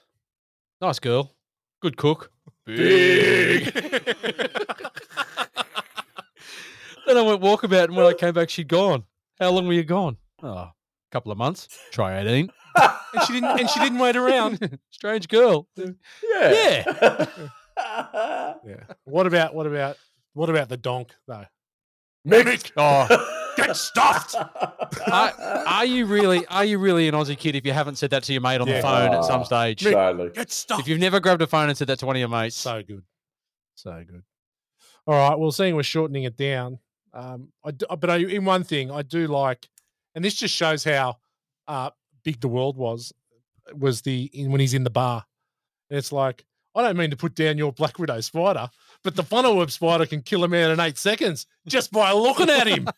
Nice girl, good cook. Big. <laughs> then I went walkabout, and when I came back, she'd gone. How long were you gone? Oh, a couple of months. Try eighteen. and she didn't, and she didn't wait around. <laughs> Strange girl. Yeah. Yeah. <laughs> What about what about what about the donk though? Mimic. Oh, Get <laughs> stuffed. are, are you really? Are you really an Aussie kid if you haven't said that to your mate on Yeah. the phone at some Oh, stage? Totally. Get stuffed. If you've never grabbed a phone and said that to one of your mates, So good. So good. All right. Well, seeing we're shortening it down, um, I do, but I, in one thing I do like, and this just shows how uh, big the world was, was the in, when he's in the bar. And it's like I don't mean to put down your Black Widow spider, but the funnel web spider can kill a man in eight seconds just by looking at him.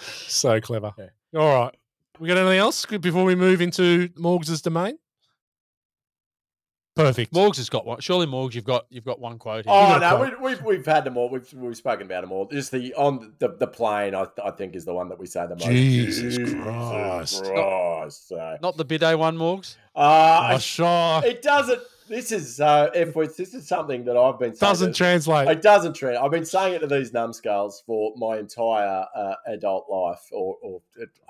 so clever. All right. We got anything else before we move into Morgs' domain? Perfect. Morgs has got one. Surely Morgs, you've got you've got one quote. Here. Oh no, quote. we, we've we've had them all. We've we've spoken about them all. Just the on the the plane, I, I think is the one that we say the most. Jesus Christ. Christ. So, Not the bidet one, Morgs. uh, Oh, sure. it doesn't. This is uh, F words. This is something that I've been saying. Doesn't that- translate. It doesn't translate. I've been saying it to these numbskulls for my entire uh, adult life or, or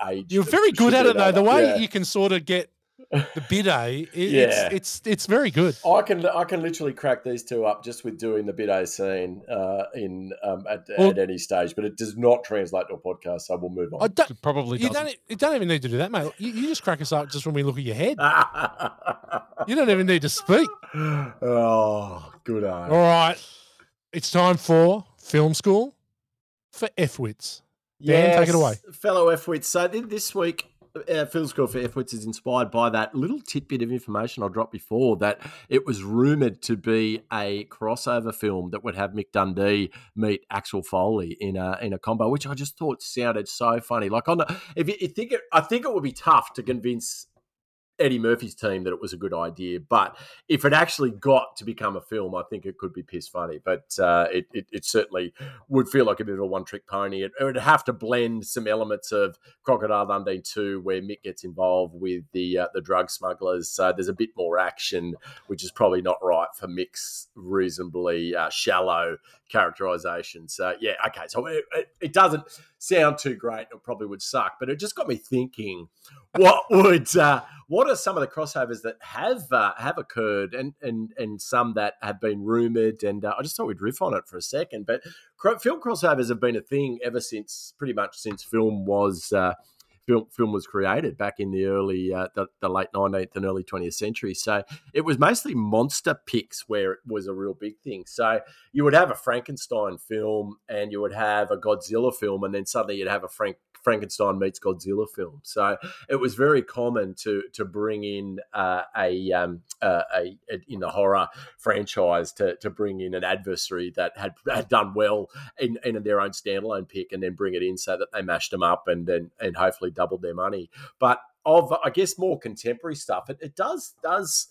age. You're very good at it though. The way Yeah. you can sort of get the bidet, it, Yeah. it's it's it's very good. I can I can literally crack these two up just with doing the bidet scene uh, in um, at, Well- at any stage, but it does not translate to a podcast. So we'll move I on. don't, It probably you doesn't. don't you don't even need to do that, mate. You, you just crack us up just when we look at your head. <laughs> You don't even need to speak. oh, good All eye. right, it's time for film school for F-wits. Dan, take it away. fellow F-wits. So th- this week, uh, School for F-wits is inspired by that little tidbit of information I dropped before that it was rumored to be a crossover film that would have Mick Dundee meet Axel Foley in a in a combo, which I just thought sounded so funny. Like on the, if you think it, I think it would be tough to convince. Eddie Murphy's team that it was a good idea, but if it actually got to become a film, I think it could be piss funny. But uh, it, it it certainly would feel like a bit of a one trick pony. It, would have to blend some elements of Crocodile Dundee 2, where Mick gets involved with the uh, the drug smugglers. So there's a bit more action, which is probably not right for Mick's reasonably uh, shallow characterization. So yeah, okay. So it, it doesn't sound too great. It probably would suck, but it just got me thinking: what would uh, what are some of the crossovers that have uh, have occurred, and and and some that have been rumored? And uh, I just thought we'd riff on it for a second, but film crossovers have been a thing ever since pretty much since film was uh, film film was created back in the early uh, the, the late 19th and early 20th century so it was mostly monster picks where it was a real big thing so you would have a frankenstein film and you would have a godzilla film and then suddenly you'd have a frank Frankenstein meets Godzilla film, so it was very common to to bring in uh, a, um, uh, a a in the horror franchise to to bring in an adversary that had had done well in, in their own standalone pick and then bring it in so that they mashed them up and and, and hopefully doubled their money. But of I guess more contemporary stuff, it, it does does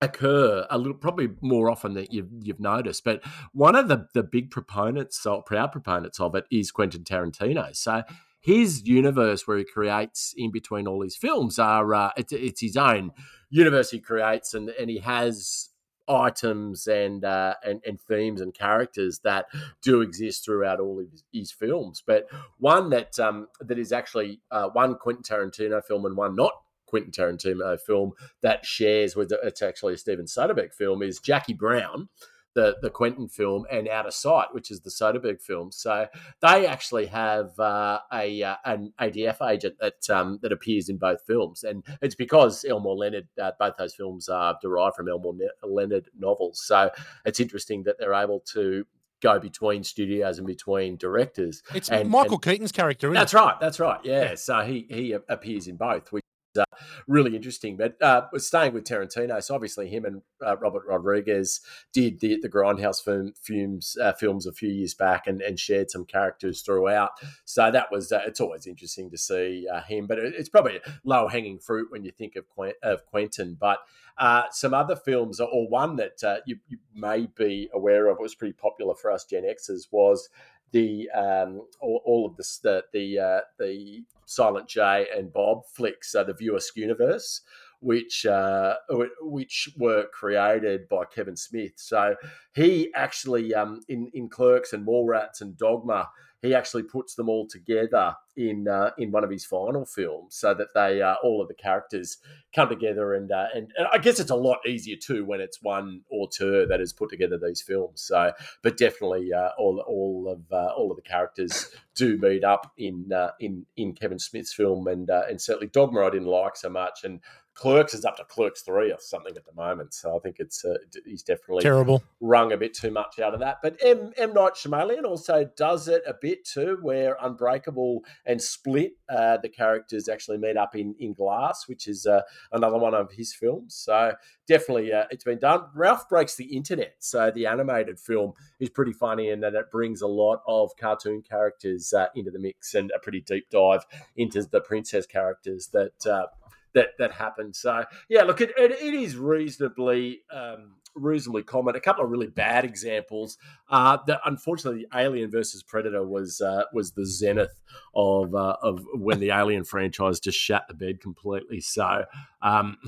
occur a little probably more often than you've you've noticed. But one of the the big proponents or proud proponents of it is Quentin Tarantino. So his universe where he creates in between all his films are uh, it's, it's his own universe he creates and and he has items and uh, and and themes and characters that do exist throughout all of his, his films. But one that um, that is actually uh, one Quentin Tarantino film and one not Quentin Tarantino film that shares with it's actually a Steven Soderbergh film is Jackie Brown. The, the Quentin film and Out of Sight, which is the Soderbergh film. So they actually have uh, a uh, an ATF agent that um, that appears in both films, and it's because Elmore Leonard. Uh, both those films are derived from Elmore Leonard novels. So it's interesting that they're able to go between studios and between directors. It's and- Michael and- Keaton's character. Isn't that's right. That's right. Yeah. So he he appears in both, which uh, really interesting. But uh, staying with Tarantino, so obviously him and uh, Robert Rodriguez did the the Grindhouse film, films uh, films a few years back and, and shared some characters throughout. So that was uh, it's always interesting to see uh, him. But it, it's probably low hanging fruit when you think of Quen- of Quentin. But uh, some other films, or one that you, you may be aware of, was pretty popular for us Gen Xers, was the um, all, all of the the the, uh, the Silent J and Bob flicks, so the Viewer Universe, which uh, which were created by Kevin Smith. So he actually um, in in Clerks and Mallrats and Dogma. He actually puts them all together in uh, in one of his final films, so that they uh, all of the characters come together, and, uh, and and I guess it's a lot easier too when it's one auteur that has put together these films. So, but definitely uh, all all of uh, all of the characters do meet up in uh, in in Kevin Smith's film, and uh, and certainly Dogma I didn't like so much, and Clerks is up to Clerks three or something at the moment. So I think it's uh, he's definitely Terrible. wrung a bit too much out of that. But M, M. Night Shyamalan also does it a bit too, where Unbreakable and Split, uh, the characters actually meet up in, in Glass, which is uh, another one of his films. So definitely uh, it's been done. Ralph Breaks the Internet. So the animated film is pretty funny in that it brings a lot of cartoon characters uh, into the mix and a pretty deep dive into the princess characters that. Uh, that that happened. So yeah, look, it, it, it is reasonably um, reasonably common. A couple of really bad examples. Uh, that unfortunately, Alien versus Predator was uh, was the zenith of uh, of when the Alien franchise just shat the bed completely. So. Um,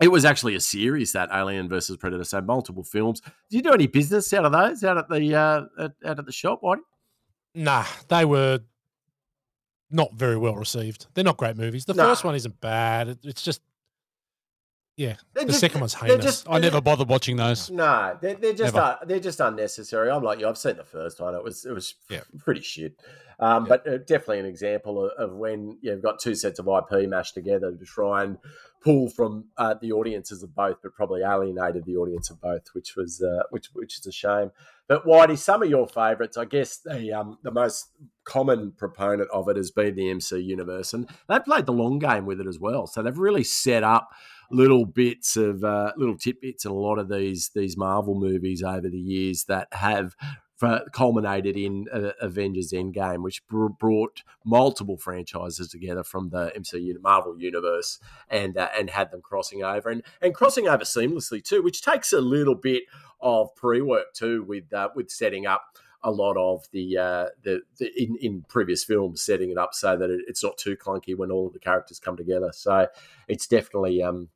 it was actually a series that Alien versus Predator, so multiple films. Did you do any business out of those out at the uh, out at the shop, Whitey? Nah, they were not very well received. They're not great movies. The No. first one isn't bad. It's just, yeah. They're the just- second one's heinous. just- I never bothered watching those. No, they're, they're just uh, they're just unnecessary. I'm like you. I've seen the first one. It was it was Yeah. pretty shit. Um, But uh, definitely an example of, of when you've got two sets of IP mashed together to try and pull from uh, the audiences of both, but probably alienated the audience of both, which was uh, which which is a shame. But Whitey, some of your favourites, I guess the um, the most common proponent of it has been the MC universe, and they've played the long game with it as well. So they've really set up little bits of uh, little tidbits in a lot of these these Marvel movies over the years that have culminated in uh, Avengers Endgame, which br- brought multiple franchises together from the MCU Marvel universe and uh, and had them crossing over and and crossing over seamlessly too, which takes a little bit of pre work too with uh, with setting up a lot of the uh, the, the in, in previous films, setting it up so that it, it's not too clunky when all of the characters come together. So it's definitely um,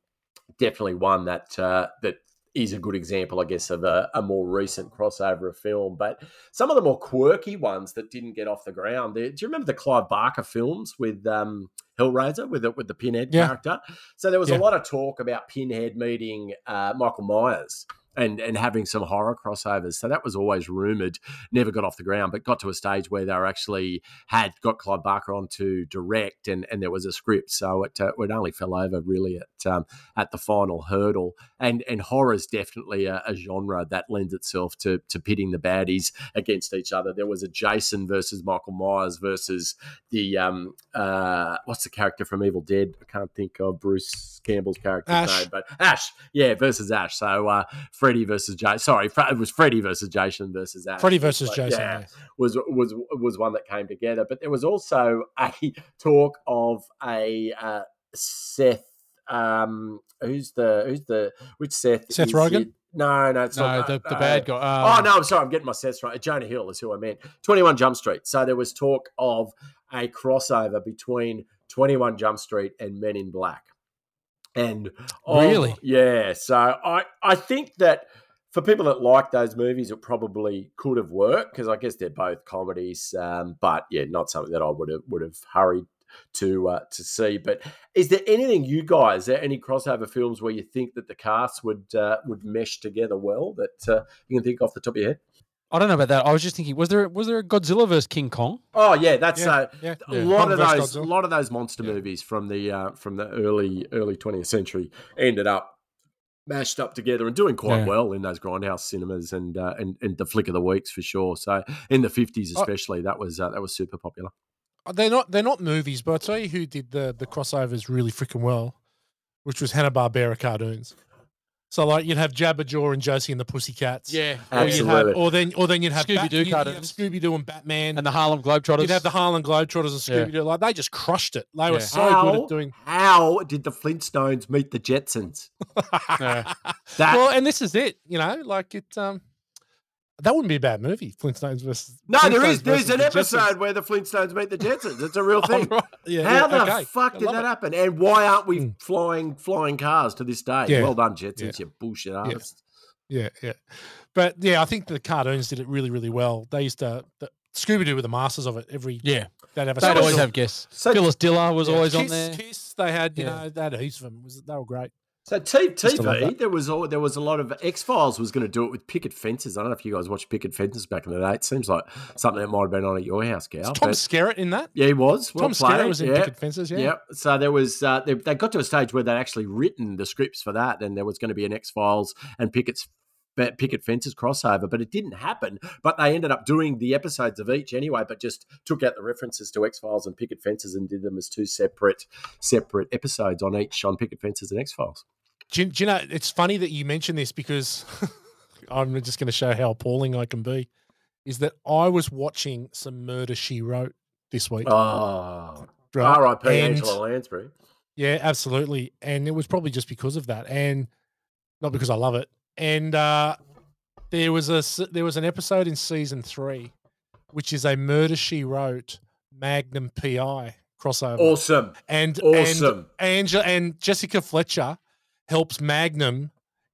definitely one that uh, that is a good example, I guess, of a, a more recent crossover of film. But some of the more quirky ones that didn't get off the ground. Do you remember the Clive Barker films with um, Hellraiser with the, with the Pinhead Yeah. character? So there was Yeah. a lot of talk about Pinhead meeting uh, Michael Myers. And, and having some horror crossovers. So that was always rumored, never got off the ground, but got to a stage where they were actually had got Clive Barker on to direct and, and there was a script. So it, uh, it only fell over really at um, at the final hurdle. And and horror is definitely a, a genre that lends itself to to pitting the baddies against each other. There was a Jason versus Michael Myers versus the um uh what's the character from Evil Dead? I can't think of Bruce Campbell's character, Ash. name, but Ash, yeah, versus Ash. So uh Freddy versus Jason. Sorry, it was Freddy versus Jason versus Ash. Freddy versus Jason. yeah yeah. was was was one that came together. But there was also a talk of a uh, Seth. Um, who's the who's the which Seth? Seth Rogen? it? No, no, it's No, not the, the uh, bad guy. Oh um, no, I'm sorry, I'm getting my Seth right. Jonah Hill is who I meant. Twenty One Jump Street. So there was talk of a crossover between Twenty One Jump Street and Men in Black. And oh, Really? yeah. So I I think that for people that like those movies, it probably could have worked because I guess they're both comedies. Um, but yeah, not something that I would have would have hurried to uh, to see. But is there anything you guys, Is there any crossover films where you think that the casts would uh, would mesh together well that uh, you can think off the top of your head? I don't know about that. I was just thinking, was there was there a Godzilla versus King Kong? Oh yeah, that's Yeah, uh, yeah. a Yeah. lot Kong of versus those, a lot of those monster movies from the uh, from the early early twentieth century ended up mashed up together and doing quite Yeah. well in those grindhouse cinemas and uh, and and the flick of the weeks for sure. So in the fifties Oh. especially, that was uh, that was super popular. Uh, They're not they're not movies, but I tell you who did the the crossovers really freaking well, which was Hanna Barbera cartoons. So like you'd have Jabberjaw and Josie and the Pussycats. Yeah, Or you'd have, Absolutely. or then or then you'd have Scooby-Doo cartoons. Scooby Doo and Batman. and the Harlem Globetrotters. You'd have the Harlem Globetrotters and Scooby Doo. Like they just crushed it. They were so how, good at doing. how did the Flintstones meet the Jetsons? <laughs> Yeah. That well, and this is it. You know, like it. Um, that wouldn't be a bad movie. Flintstones versus. no, there Flintstones is there's an the episode Jetsons. where the Flintstones meet the Jetsons. It's a real <laughs> Oh, thing. right. Yeah, How yeah, the okay. fuck did that it. happen? And why aren't we Mm. flying flying cars to this day? Yeah. Well done, Jetsons, Yeah. you bullshit Yeah. artists. Yeah, yeah. But yeah, I think the cartoons did it really, really well. They used to the, Scooby Doo were the masters of it. Every yeah. they'd have a They'd always have guests. So- Phyllis Diller was Yeah, always on there. Kiss, they had you Yeah. know they had heaps of them. It was they were great. So T- Used to love TV, there was all, there was a lot of X Files was going to do it with picket fences. I don't know if you guys watched picket fences back in the day. It seems like something that might have been on at your house, Gal. Was Tom Skerritt in that? yeah, he was. Well Tom Skerritt was in yeah. Picket Fences. Yeah. Yeah. So there was uh, they, they got to a stage where they'd actually written the scripts for that, and there was going to be an X Files and Pickett's Picket Fences crossover, but it didn't happen. But they ended up doing the episodes of each anyway, but just took out the references to X Files and Picket Fences and did them as two separate separate episodes on each on Picket Fences and X Files. Do do you know? It's funny that you mention this because <laughs> I'm just going to show how appalling I can be. Is that I was watching some Murder She Wrote this week. Oh, right? R.I.P. Angela Lansbury. Yeah, absolutely. And it was probably just because of that, and not because I love it. And uh, there was a there was an episode in season three, which is a Murder She Wrote Magnum PI crossover. Awesome. and Awesome. and Angela and Jessica Fletcher helps Magnum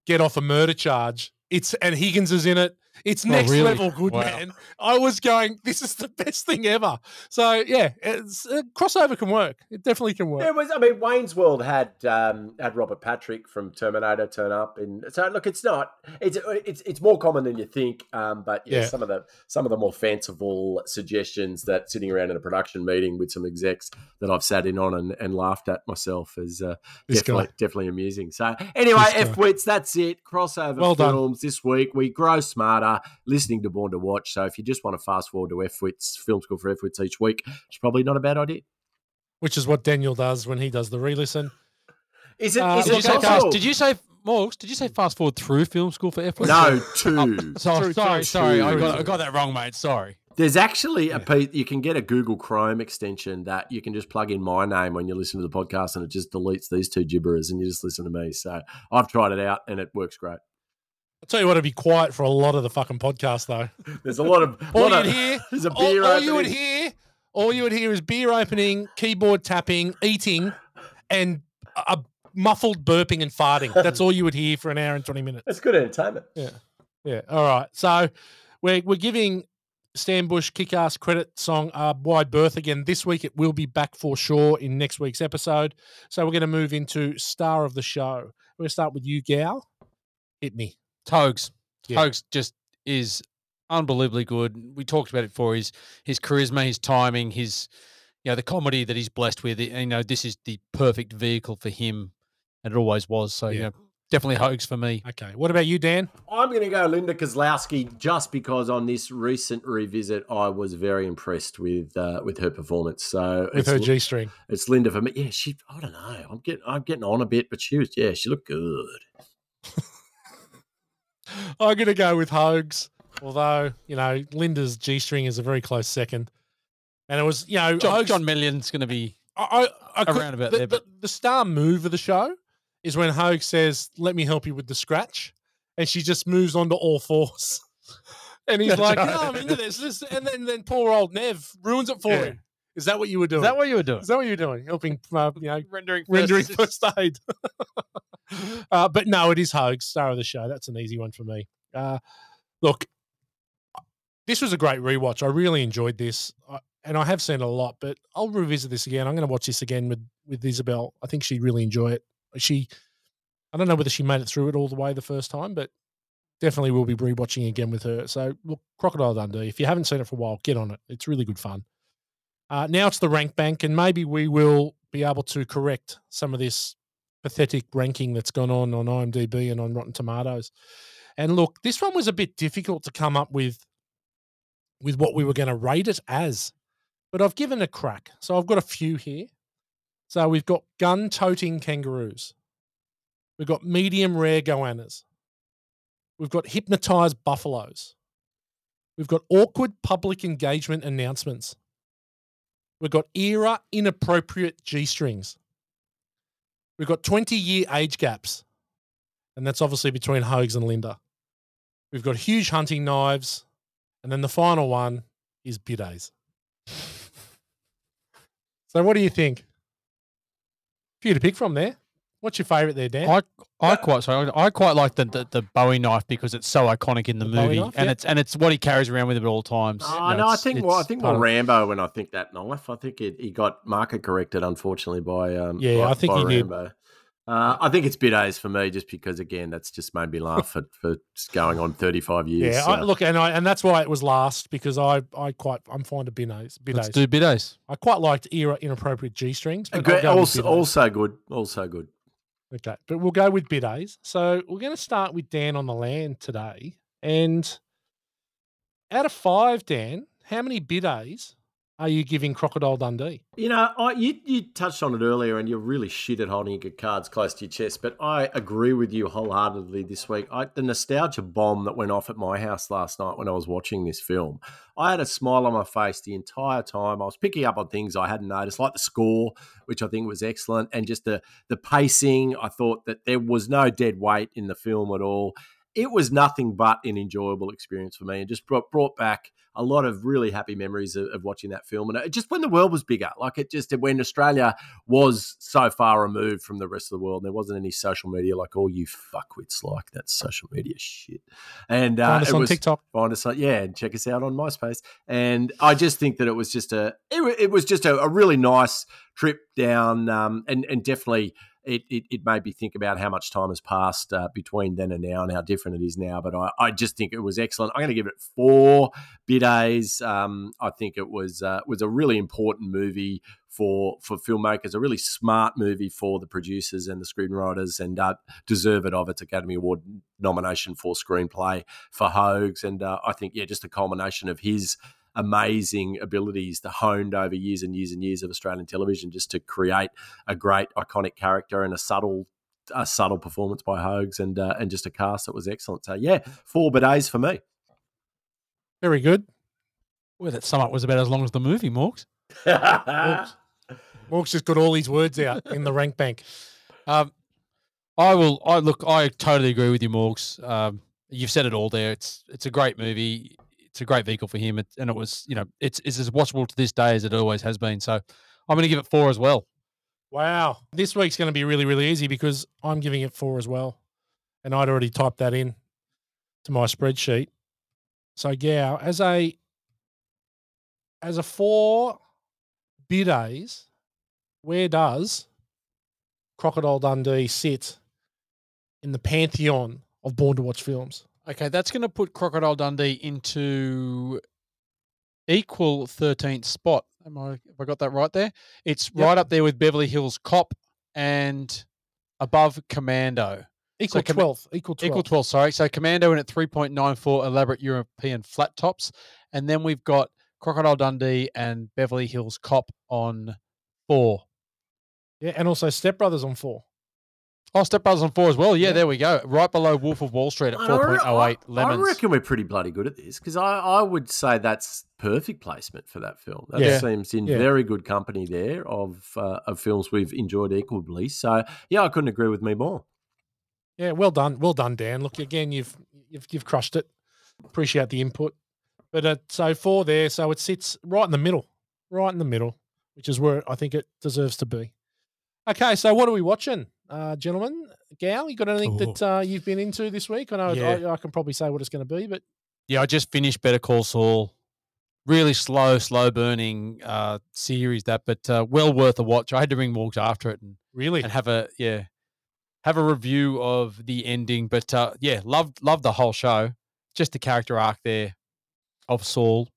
get off a murder charge. It's and Higgins is in it. It's Oh, next really? level good, Wow. man. I was going, this is the best thing ever. So yeah, it's, uh, crossover can work. It definitely can work. Yeah, it was. I mean, Wayne's World had um, had Robert Patrick from Terminator turn up, and so look, it's not. It's it's it's more common than you think. Um, but yeah, Yeah. some of the some of the more fanciful suggestions that sitting around in a production meeting with some execs that I've sat in on and, and laughed at myself is uh, definitely guy. definitely amusing. So anyway, F wits. That's it. Crossover Well done. films this week. We grow smarter listening to Born to Watch. So if you just want to fast forward to F wits film school for F wits each week, it's probably not a bad idea. Which is what Daniel does when he does the re-listen. Is it? Uh, is Did it you say fast? Did you say Morgs? Did you say fast forward through film school for F? No, <laughs> two. So, True, sorry, true, sorry, I got I got that wrong, mate. Sorry. There's actually a piece you can get a Google Chrome extension that you can just plug in my name when you listen to the podcast, and it just deletes these two gibberers, and you just listen to me. So I've tried it out, and it works great. I'll tell you what, it'd be quiet for a lot of the fucking podcast though. There's a lot of All lot you'd of- hear, <laughs> There's a all, beer all you would hear, all you would hear is beer opening, keyboard tapping, eating, and a muffled burping and farting. That's all you would hear for an hour and twenty minutes. That's good entertainment. Yeah. Yeah. All right. So we're we're giving Stan Bush kick-ass credit song a wide berth again. This week it will be back for sure in next week's episode. So we're going to move into star of the show. We're going to start with you, Gal. Hit me. Hogs. Yeah. Hogs just is unbelievably good. We talked about it for his his charisma, his timing, his you know the comedy that he's blessed with. And, you know this is the perfect vehicle for him, and it always was. So you Yeah. know, definitely Hogs for me. Okay. What about you, Dan? I'm going to go Linda Kozlowski just because on this recent revisit I was very impressed with uh, with her performance. So With it's, her G string. it's Linda for me. Yeah, she. I don't know. I'm getting I'm getting on a bit, but she was. Yeah, she looked good. <laughs> I'm going to go with Hogs, although, you know, Linda's G string is a very close second. And it was, you know, John, Hogs, John Meillon's going to be I, I, I could- around about the, there, but the star move of the show is when Hogue says, "Let me help you with the scratch," and she just moves on to all fours. <laughs> And he's like. "No, I'm into this." this and then, then poor old Nev ruins it for Yeah. him. Is that what you were doing? is that what you were doing? Is that what you're doing? Helping, uh, you know, rendering rendering first <laughs> first aid. <laughs> uh, but no, it is Hogue, star of the show. That's an easy one for me. Uh, look, this was a great rewatch. I really enjoyed this, I, and I have seen it a lot. But I'll revisit this again. I'm going to watch this again with with Isabel. I think she'd really enjoy it. She, I don't know whether she made it through it all the way the first time, but definitely we'll be rewatching again with her. So look, Crocodile Dundee. If you haven't seen it for a while, get on it. It's really good fun. Uh, now it's the rank bank, and maybe we will be able to correct some of this pathetic ranking that's gone on on IMDb and on Rotten Tomatoes. And look, this one was a bit difficult to come up with with what we were going to rate it as, but I've given a crack. So I've got a few here. So we've got gun toting kangaroos. We've got medium rare goannas. We've got hypnotized buffaloes. We've got awkward public engagement announcements. We've got era inappropriate G strings. We've got 20 year age gaps. And that's obviously between Hogs and Linda. We've got huge hunting knives. And then the final one is bidets. <laughs> so what do you think? A Few to pick from there. What's your favourite there, Dan? I I quite sorry, I quite like the, the the Bowie knife because it's so iconic in the, The movie, knife, and yeah. it's and it's what he carries around with him at all times. Oh, You know, no, I think well, I think more Rambo when I think that knife. I think it, he got market corrected, unfortunately, by um. Yeah, by, I think he did. Rambo. Uh, I think it's bit A's for me, just because again, that's just made me laugh for, for going on thirty five years. yeah, I, look, and I and that's why it was last because I I quite I'm fond of bidets. Let's bidets. do bidets. I quite liked era inappropriate G strings. But I'll Good- go also, also good, also good. Okay, but we'll go with bidets. So we're going to start with Dan on the land today. And out of five, Dan, how many bidets are you giving Crocodile Dundee? You know, I, you you touched on it earlier, and you're really shit at holding your cards close to your chest. But I agree with you wholeheartedly this week. I, the nostalgia bomb that went off at my house last night when I was watching this film, I had a smile on my face the entire time. I was picking up on things I hadn't noticed, like the score, which I think was excellent, and just the the pacing. I thought that there was no dead weight in the film at all. It was nothing but an enjoyable experience for me, and just brought, brought back a lot of really happy memories of, of, watching that film. And it, just when the world was bigger, like it just when Australia was so far removed from the rest of the world, there wasn't any social media like all you fuckwits like that social media shit. And uh, find us it on was, TikTok. Find us on, yeah, and check us out on MySpace. And I just think that it was just a, it, it was just a, a really nice trip down, um, and and definitely it, it, it, made me think about how much time has passed uh, between then and now and how different it is now. But I, I just think it was excellent. I'm going to give it four bidays. Um, I think it was uh, was a really important movie for for filmmakers, a really smart movie for the producers and the screenwriters, and uh, deserve it of its Academy Award nomination for screenplay for Hogs. And uh, I think yeah, just a culmination of his amazing abilities the honed over years and years and years of Australian television just to create a great iconic character and a subtle a subtle performance by Hogs and uh, and just a cast that was excellent. So yeah, four bidets for me. Very good. Well, that sum up was about as long as the movie, Morgs. Morgs. <laughs> Morgs just got all these words out in the rank bank. Um, I will. I look. I totally agree with you, Morgs. Um, you've said it all there. It's it's a great movie it's a great vehicle for him, it, and it was you know it's it's as watchable to this day as it always has been. So I'm going to give it four as well. Wow, this week's going to be really really easy because I'm giving it four as well, and I'd already typed that in to my spreadsheet. So yeah, as a as a four bidays, where does Crocodile Dundee sit in the pantheon of Born to Watch films? Okay, that's going to put Crocodile Dundee into equal 13th spot. Am I have I got that right there? It's yep. right up there with Beverly Hills Cop and above Commando. Equal so, 12th. Equal 12th. Equal 12, sorry. So Commando in at 3.94 elaborate European flat tops. And then we've got Crocodile Dundee and Beverly Hills Cop on four. Yeah, and also Step Brothers on four. Oh, Step Brothers on four as well. Yeah, yeah, there we go. Right below Wolf of Wall Street at 4.08 lemons. I reckon we're pretty bloody good at this because I, I would say that's perfect placement for that film. That yeah. seems in yeah. very good company there of uh, of films we've enjoyed equally. So yeah, I couldn't agree with me more. Yeah, well done, well done, Dan. Look again, you've you've you've crushed it. Appreciate the input. But uh, so four there, so it sits right in the middle, right in the middle, which is where I think it deserves to be. Okay, so what are we watching? Uh, gentlemen. Gal, you got anything Ooh. that uh, you've been into this week? I know yeah. I, I, can probably say what it's going to be, but yeah, I just finished Better Call Saul. Really slow, slow burning uh, series that, but uh, well worth a watch. I had to ring Morgs after it and really and have a yeah have a review of the ending. But uh, yeah, loved loved the whole show. Just the character arc there of Saul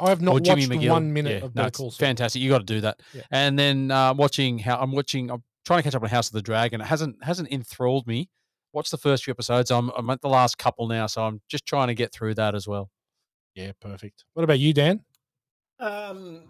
I have not watched McGill. one minute yeah, of Better no, Call Saul. Fantastic, you got to do that. Yeah. And then uh, watching how I'm watching. I'm trying to catch up on House of the Dragon. It hasn't hasn't enthralled me. Watched the first few episodes. I'm I'm at the last couple now, so I'm just trying to get through that as well. Yeah, perfect. What about you, Dan? Um,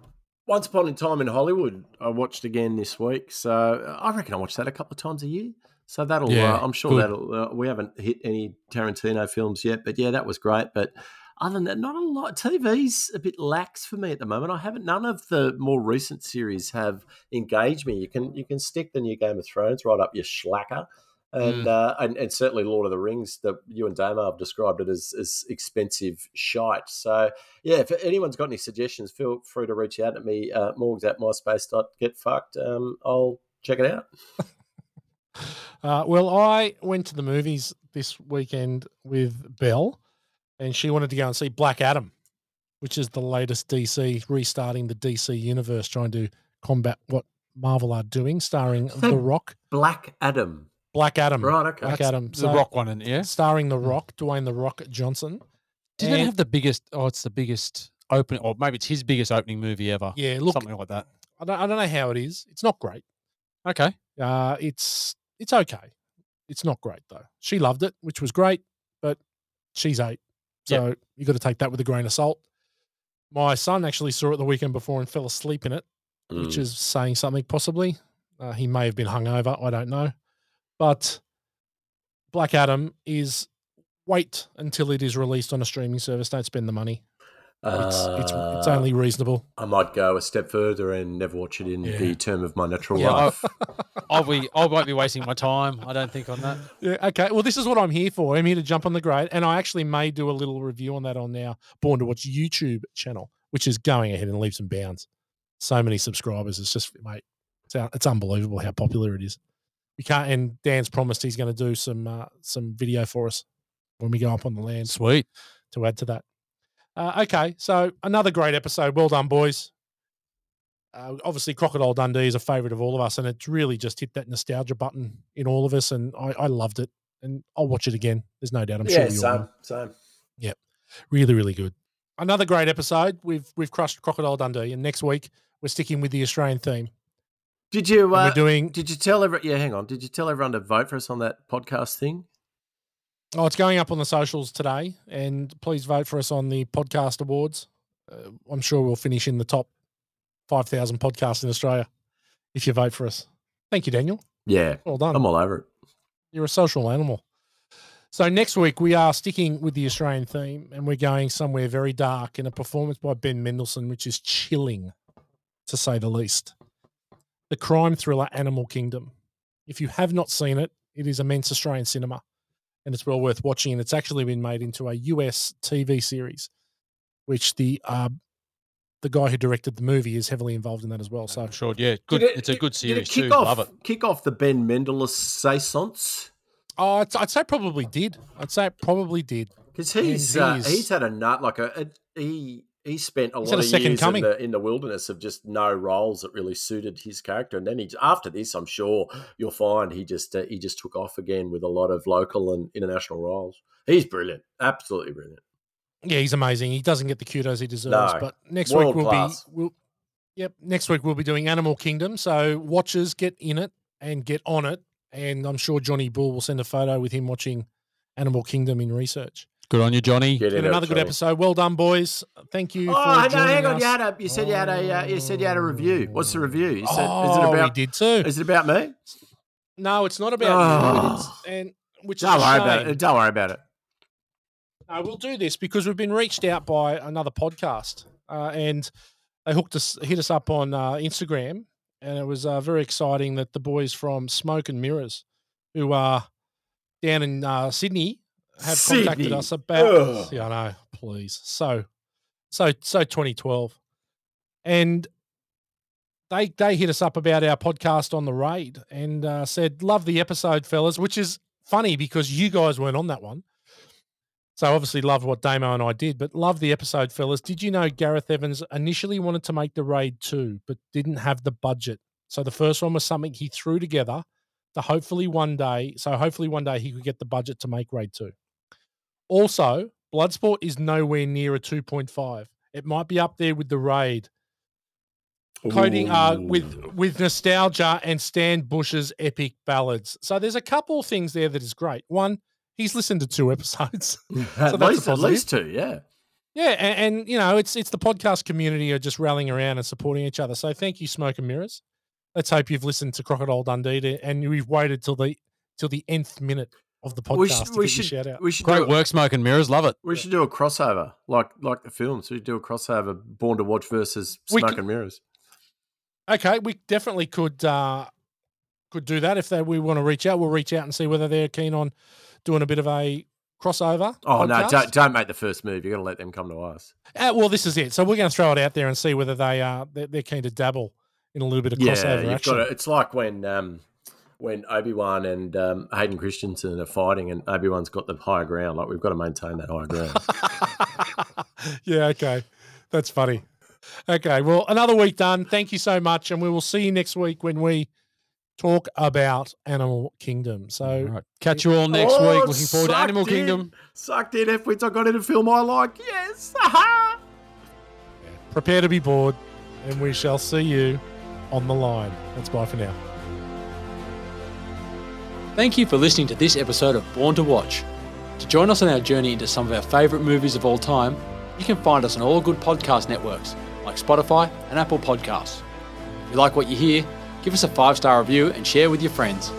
Once Upon a Time in Hollywood, I watched again this week. So I reckon I watch that a couple of times a year. So that'll, yeah, uh, I'm sure good. that'll. Uh, we haven't hit any Tarantino films yet, but yeah, that was great. But other than that, not a lot. TV's a bit lax for me at the moment. I haven't. None of the more recent series have engaged me. You can you can stick the new Game of Thrones right up your schlacker. And, mm. uh, and and certainly Lord of the Rings that you and Damo have described it as, as expensive shite. So yeah, if anyone's got any suggestions, feel free to reach out to me. Uh, Morgs at myspace. myspace.getfucked. Um, I'll check it out. <laughs> uh, well, I went to the movies this weekend with Belle and she wanted to go and see Black Adam, which is the latest DC restarting the DC universe, trying to combat what Marvel are doing, starring <laughs> The Rock. Black Adam. Black Adam. Right, okay. Black Adam. So, the Rock one, in yeah. Starring The Rock, Dwayne The Rock Johnson. Didn't and, it have the biggest? Oh, it's the biggest opening, or maybe it's his biggest opening movie ever. Yeah, look, something like that. I don't, I don't know how it is. It's not great. Okay. Uh, it's it's okay. It's not great though. She loved it, which was great, but she's eight. So yep. you got to take that with a grain of salt. My son actually saw it the weekend before and fell asleep in it, which Mm. is saying something possibly. Uh, he may have been hungover. I don't know. But Black Adam is wait until it is released on a streaming service. Don't spend the money. It's, it's, it's Uh, only reasonable. I might go a step further and never watch it in Yeah. the term of my natural Yeah, life. <laughs> I'll be. I won't be wasting my time. I don't think on that. Yeah, okay. Well, this is what I'm here for. I'm here to jump on the grade, and I actually may do a little review on that on our Born to Watch YouTube channel, which is going ahead and leaps and bounds. So many subscribers. It's just, mate, it's, it's unbelievable how popular it is. We can't, and Dan's promised he's going to do some uh, some video for us when we go up on the land Sweet. to add to that. Uh, okay, so another great episode. Well done, boys. Uh, obviously, Crocodile Dundee is a favourite of all of us, and it's really just hit that nostalgia button in all of us, and I, I loved it. And I'll watch it again. There's no doubt. I'm sure yeah, same, will. same. Yeah, really, really good. Another great episode. We've we've crushed Crocodile Dundee, and next week we're sticking with the Australian theme. Did you? Uh, we're doing. did you tell everyone? Yeah, hang on. Did you tell everyone to vote for us on that podcast thing? Oh, it's going up on the socials today, and please vote for us on the podcast awards. Uh, I'm sure we'll finish in the top five thousand podcasts in Australia if you vote for us. Thank you, Daniel. Yeah, Well done. I'm all over it. You're a social animal. So next week we are sticking with the Australian theme, and we're going somewhere very dark in a performance by Ben Mendelsohn, which is chilling, to say the least. The crime thriller Animal Kingdom. If you have not seen it, it is immense Australian cinema, and it's well worth watching. And it's actually been made into a US TV series, which the uh, the guy who directed the movie is heavily involved in that as well. So I'm sure. Yeah, good. It- it's a good series kick too. Off, Love it. Kick off the Ben Mendelsohn saisons oh, I'd, I'd say probably did. I'd say it probably did. because And he's he uh, he's had a nut like a, a he he spent a He's lot of second years coming. in the in the wilderness of just no roles that really suited his character, and then he after this, I'm sure you'll find he just uh, he just took off again with a lot of local and international roles. He's brilliant, absolutely brilliant. Yeah, he's amazing. He doesn't get the kudos he deserves. No. But next World week we'll class. be we'll Yep, next week we'll be doing Animal Kingdom. So watchers get in it and get on it. And I'm sure Johnny Bull will send a photo with him watching Animal Kingdom in research. Good on you, Johnny. Get in And it, another good Johnny. episode. Well done, boys. Thank you. Oh, for no, hang on. us. You had a you said you had a uh, you said you had a review. What's the review? You said oh, is it we about did too. is it about me? No, it's not about you. it's- Oh. and which Don't is a worry about it. Don't worry about it. No, we'll do this because we've been reached out by another podcast, uh, and they hooked us, hit us up on uh, Instagram, and it was uh, very exciting that the boys from Smoke and Mirrors, who are down in uh, Sydney, have contacted us about. Ugh. Yeah, I know. Please, so, so, so 2012, and they they hit us up about our podcast on the raid and uh, said, "Love the episode, fellas," which is funny because you guys weren't on that one. So obviously loved what Damo and I did, but love the episode, fellas. Did you know Gareth Evans initially wanted to make the raid two, but didn't have the budget? So the first one was something he threw together to hopefully one day. So hopefully one day he could get the budget to make raid two. Also, Bloodsport is nowhere near a two point five. It might be up there with the raid, coding uh, with with nostalgia and Stan Bush's epic ballads. So there's a couple things there that is great. One, he's listened to two <laughs> episodes. <laughs> at that's least at least two. Yeah. Yeah, and, and you know, it's it's the podcast community are just rallying around and supporting each other. So thank you, Smoke and Mirrors. Let's hope you've listened to Crocodile Dundee to, and you've waited till the till the nth minute of the podcast we to should give we you a should shout out. we should do Great a- work, Smoke and Mirrors. Love it. We should do a crossover, like like the films. We should do a crossover, Born to Watch versus We Smoke could- and Mirrors. Okay, we definitely could uh could do that if they, we want to reach out. We'll reach out and see whether they're keen on doing a bit of a crossover. Oh no! Don't, don't make the first move. You got to let them come to us. Uh, well, this is it. So we're going to throw it out there and see whether they uh they're, they're keen to dabble in a little bit of Yeah, crossover you've action. got to, It's like when um, when Obi Wan and um, Hayden Christensen are fighting, and Obi Wan's got the higher ground. Like we've got to maintain that higher ground. <laughs> yeah, okay. That's funny. Okay, well, another week done. Thank you so much. And we will see you next week when we talk about Animal Kingdom. So, All right. Catch you all next Oh, week. Looking forward to Animal in. Kingdom. Sucked in F wits. I got in a film I like. Yes. Aha! <laughs> prepare to be bored, and we shall see you on the line. That's bye for now. Thank you for listening to this episode of Born to Watch. To join us on our journey into some of our favourite movies of all time, you can find us on all good podcast networks like Spotify and Apple Podcasts. If you like what you hear, give us a five star review and share with your friends.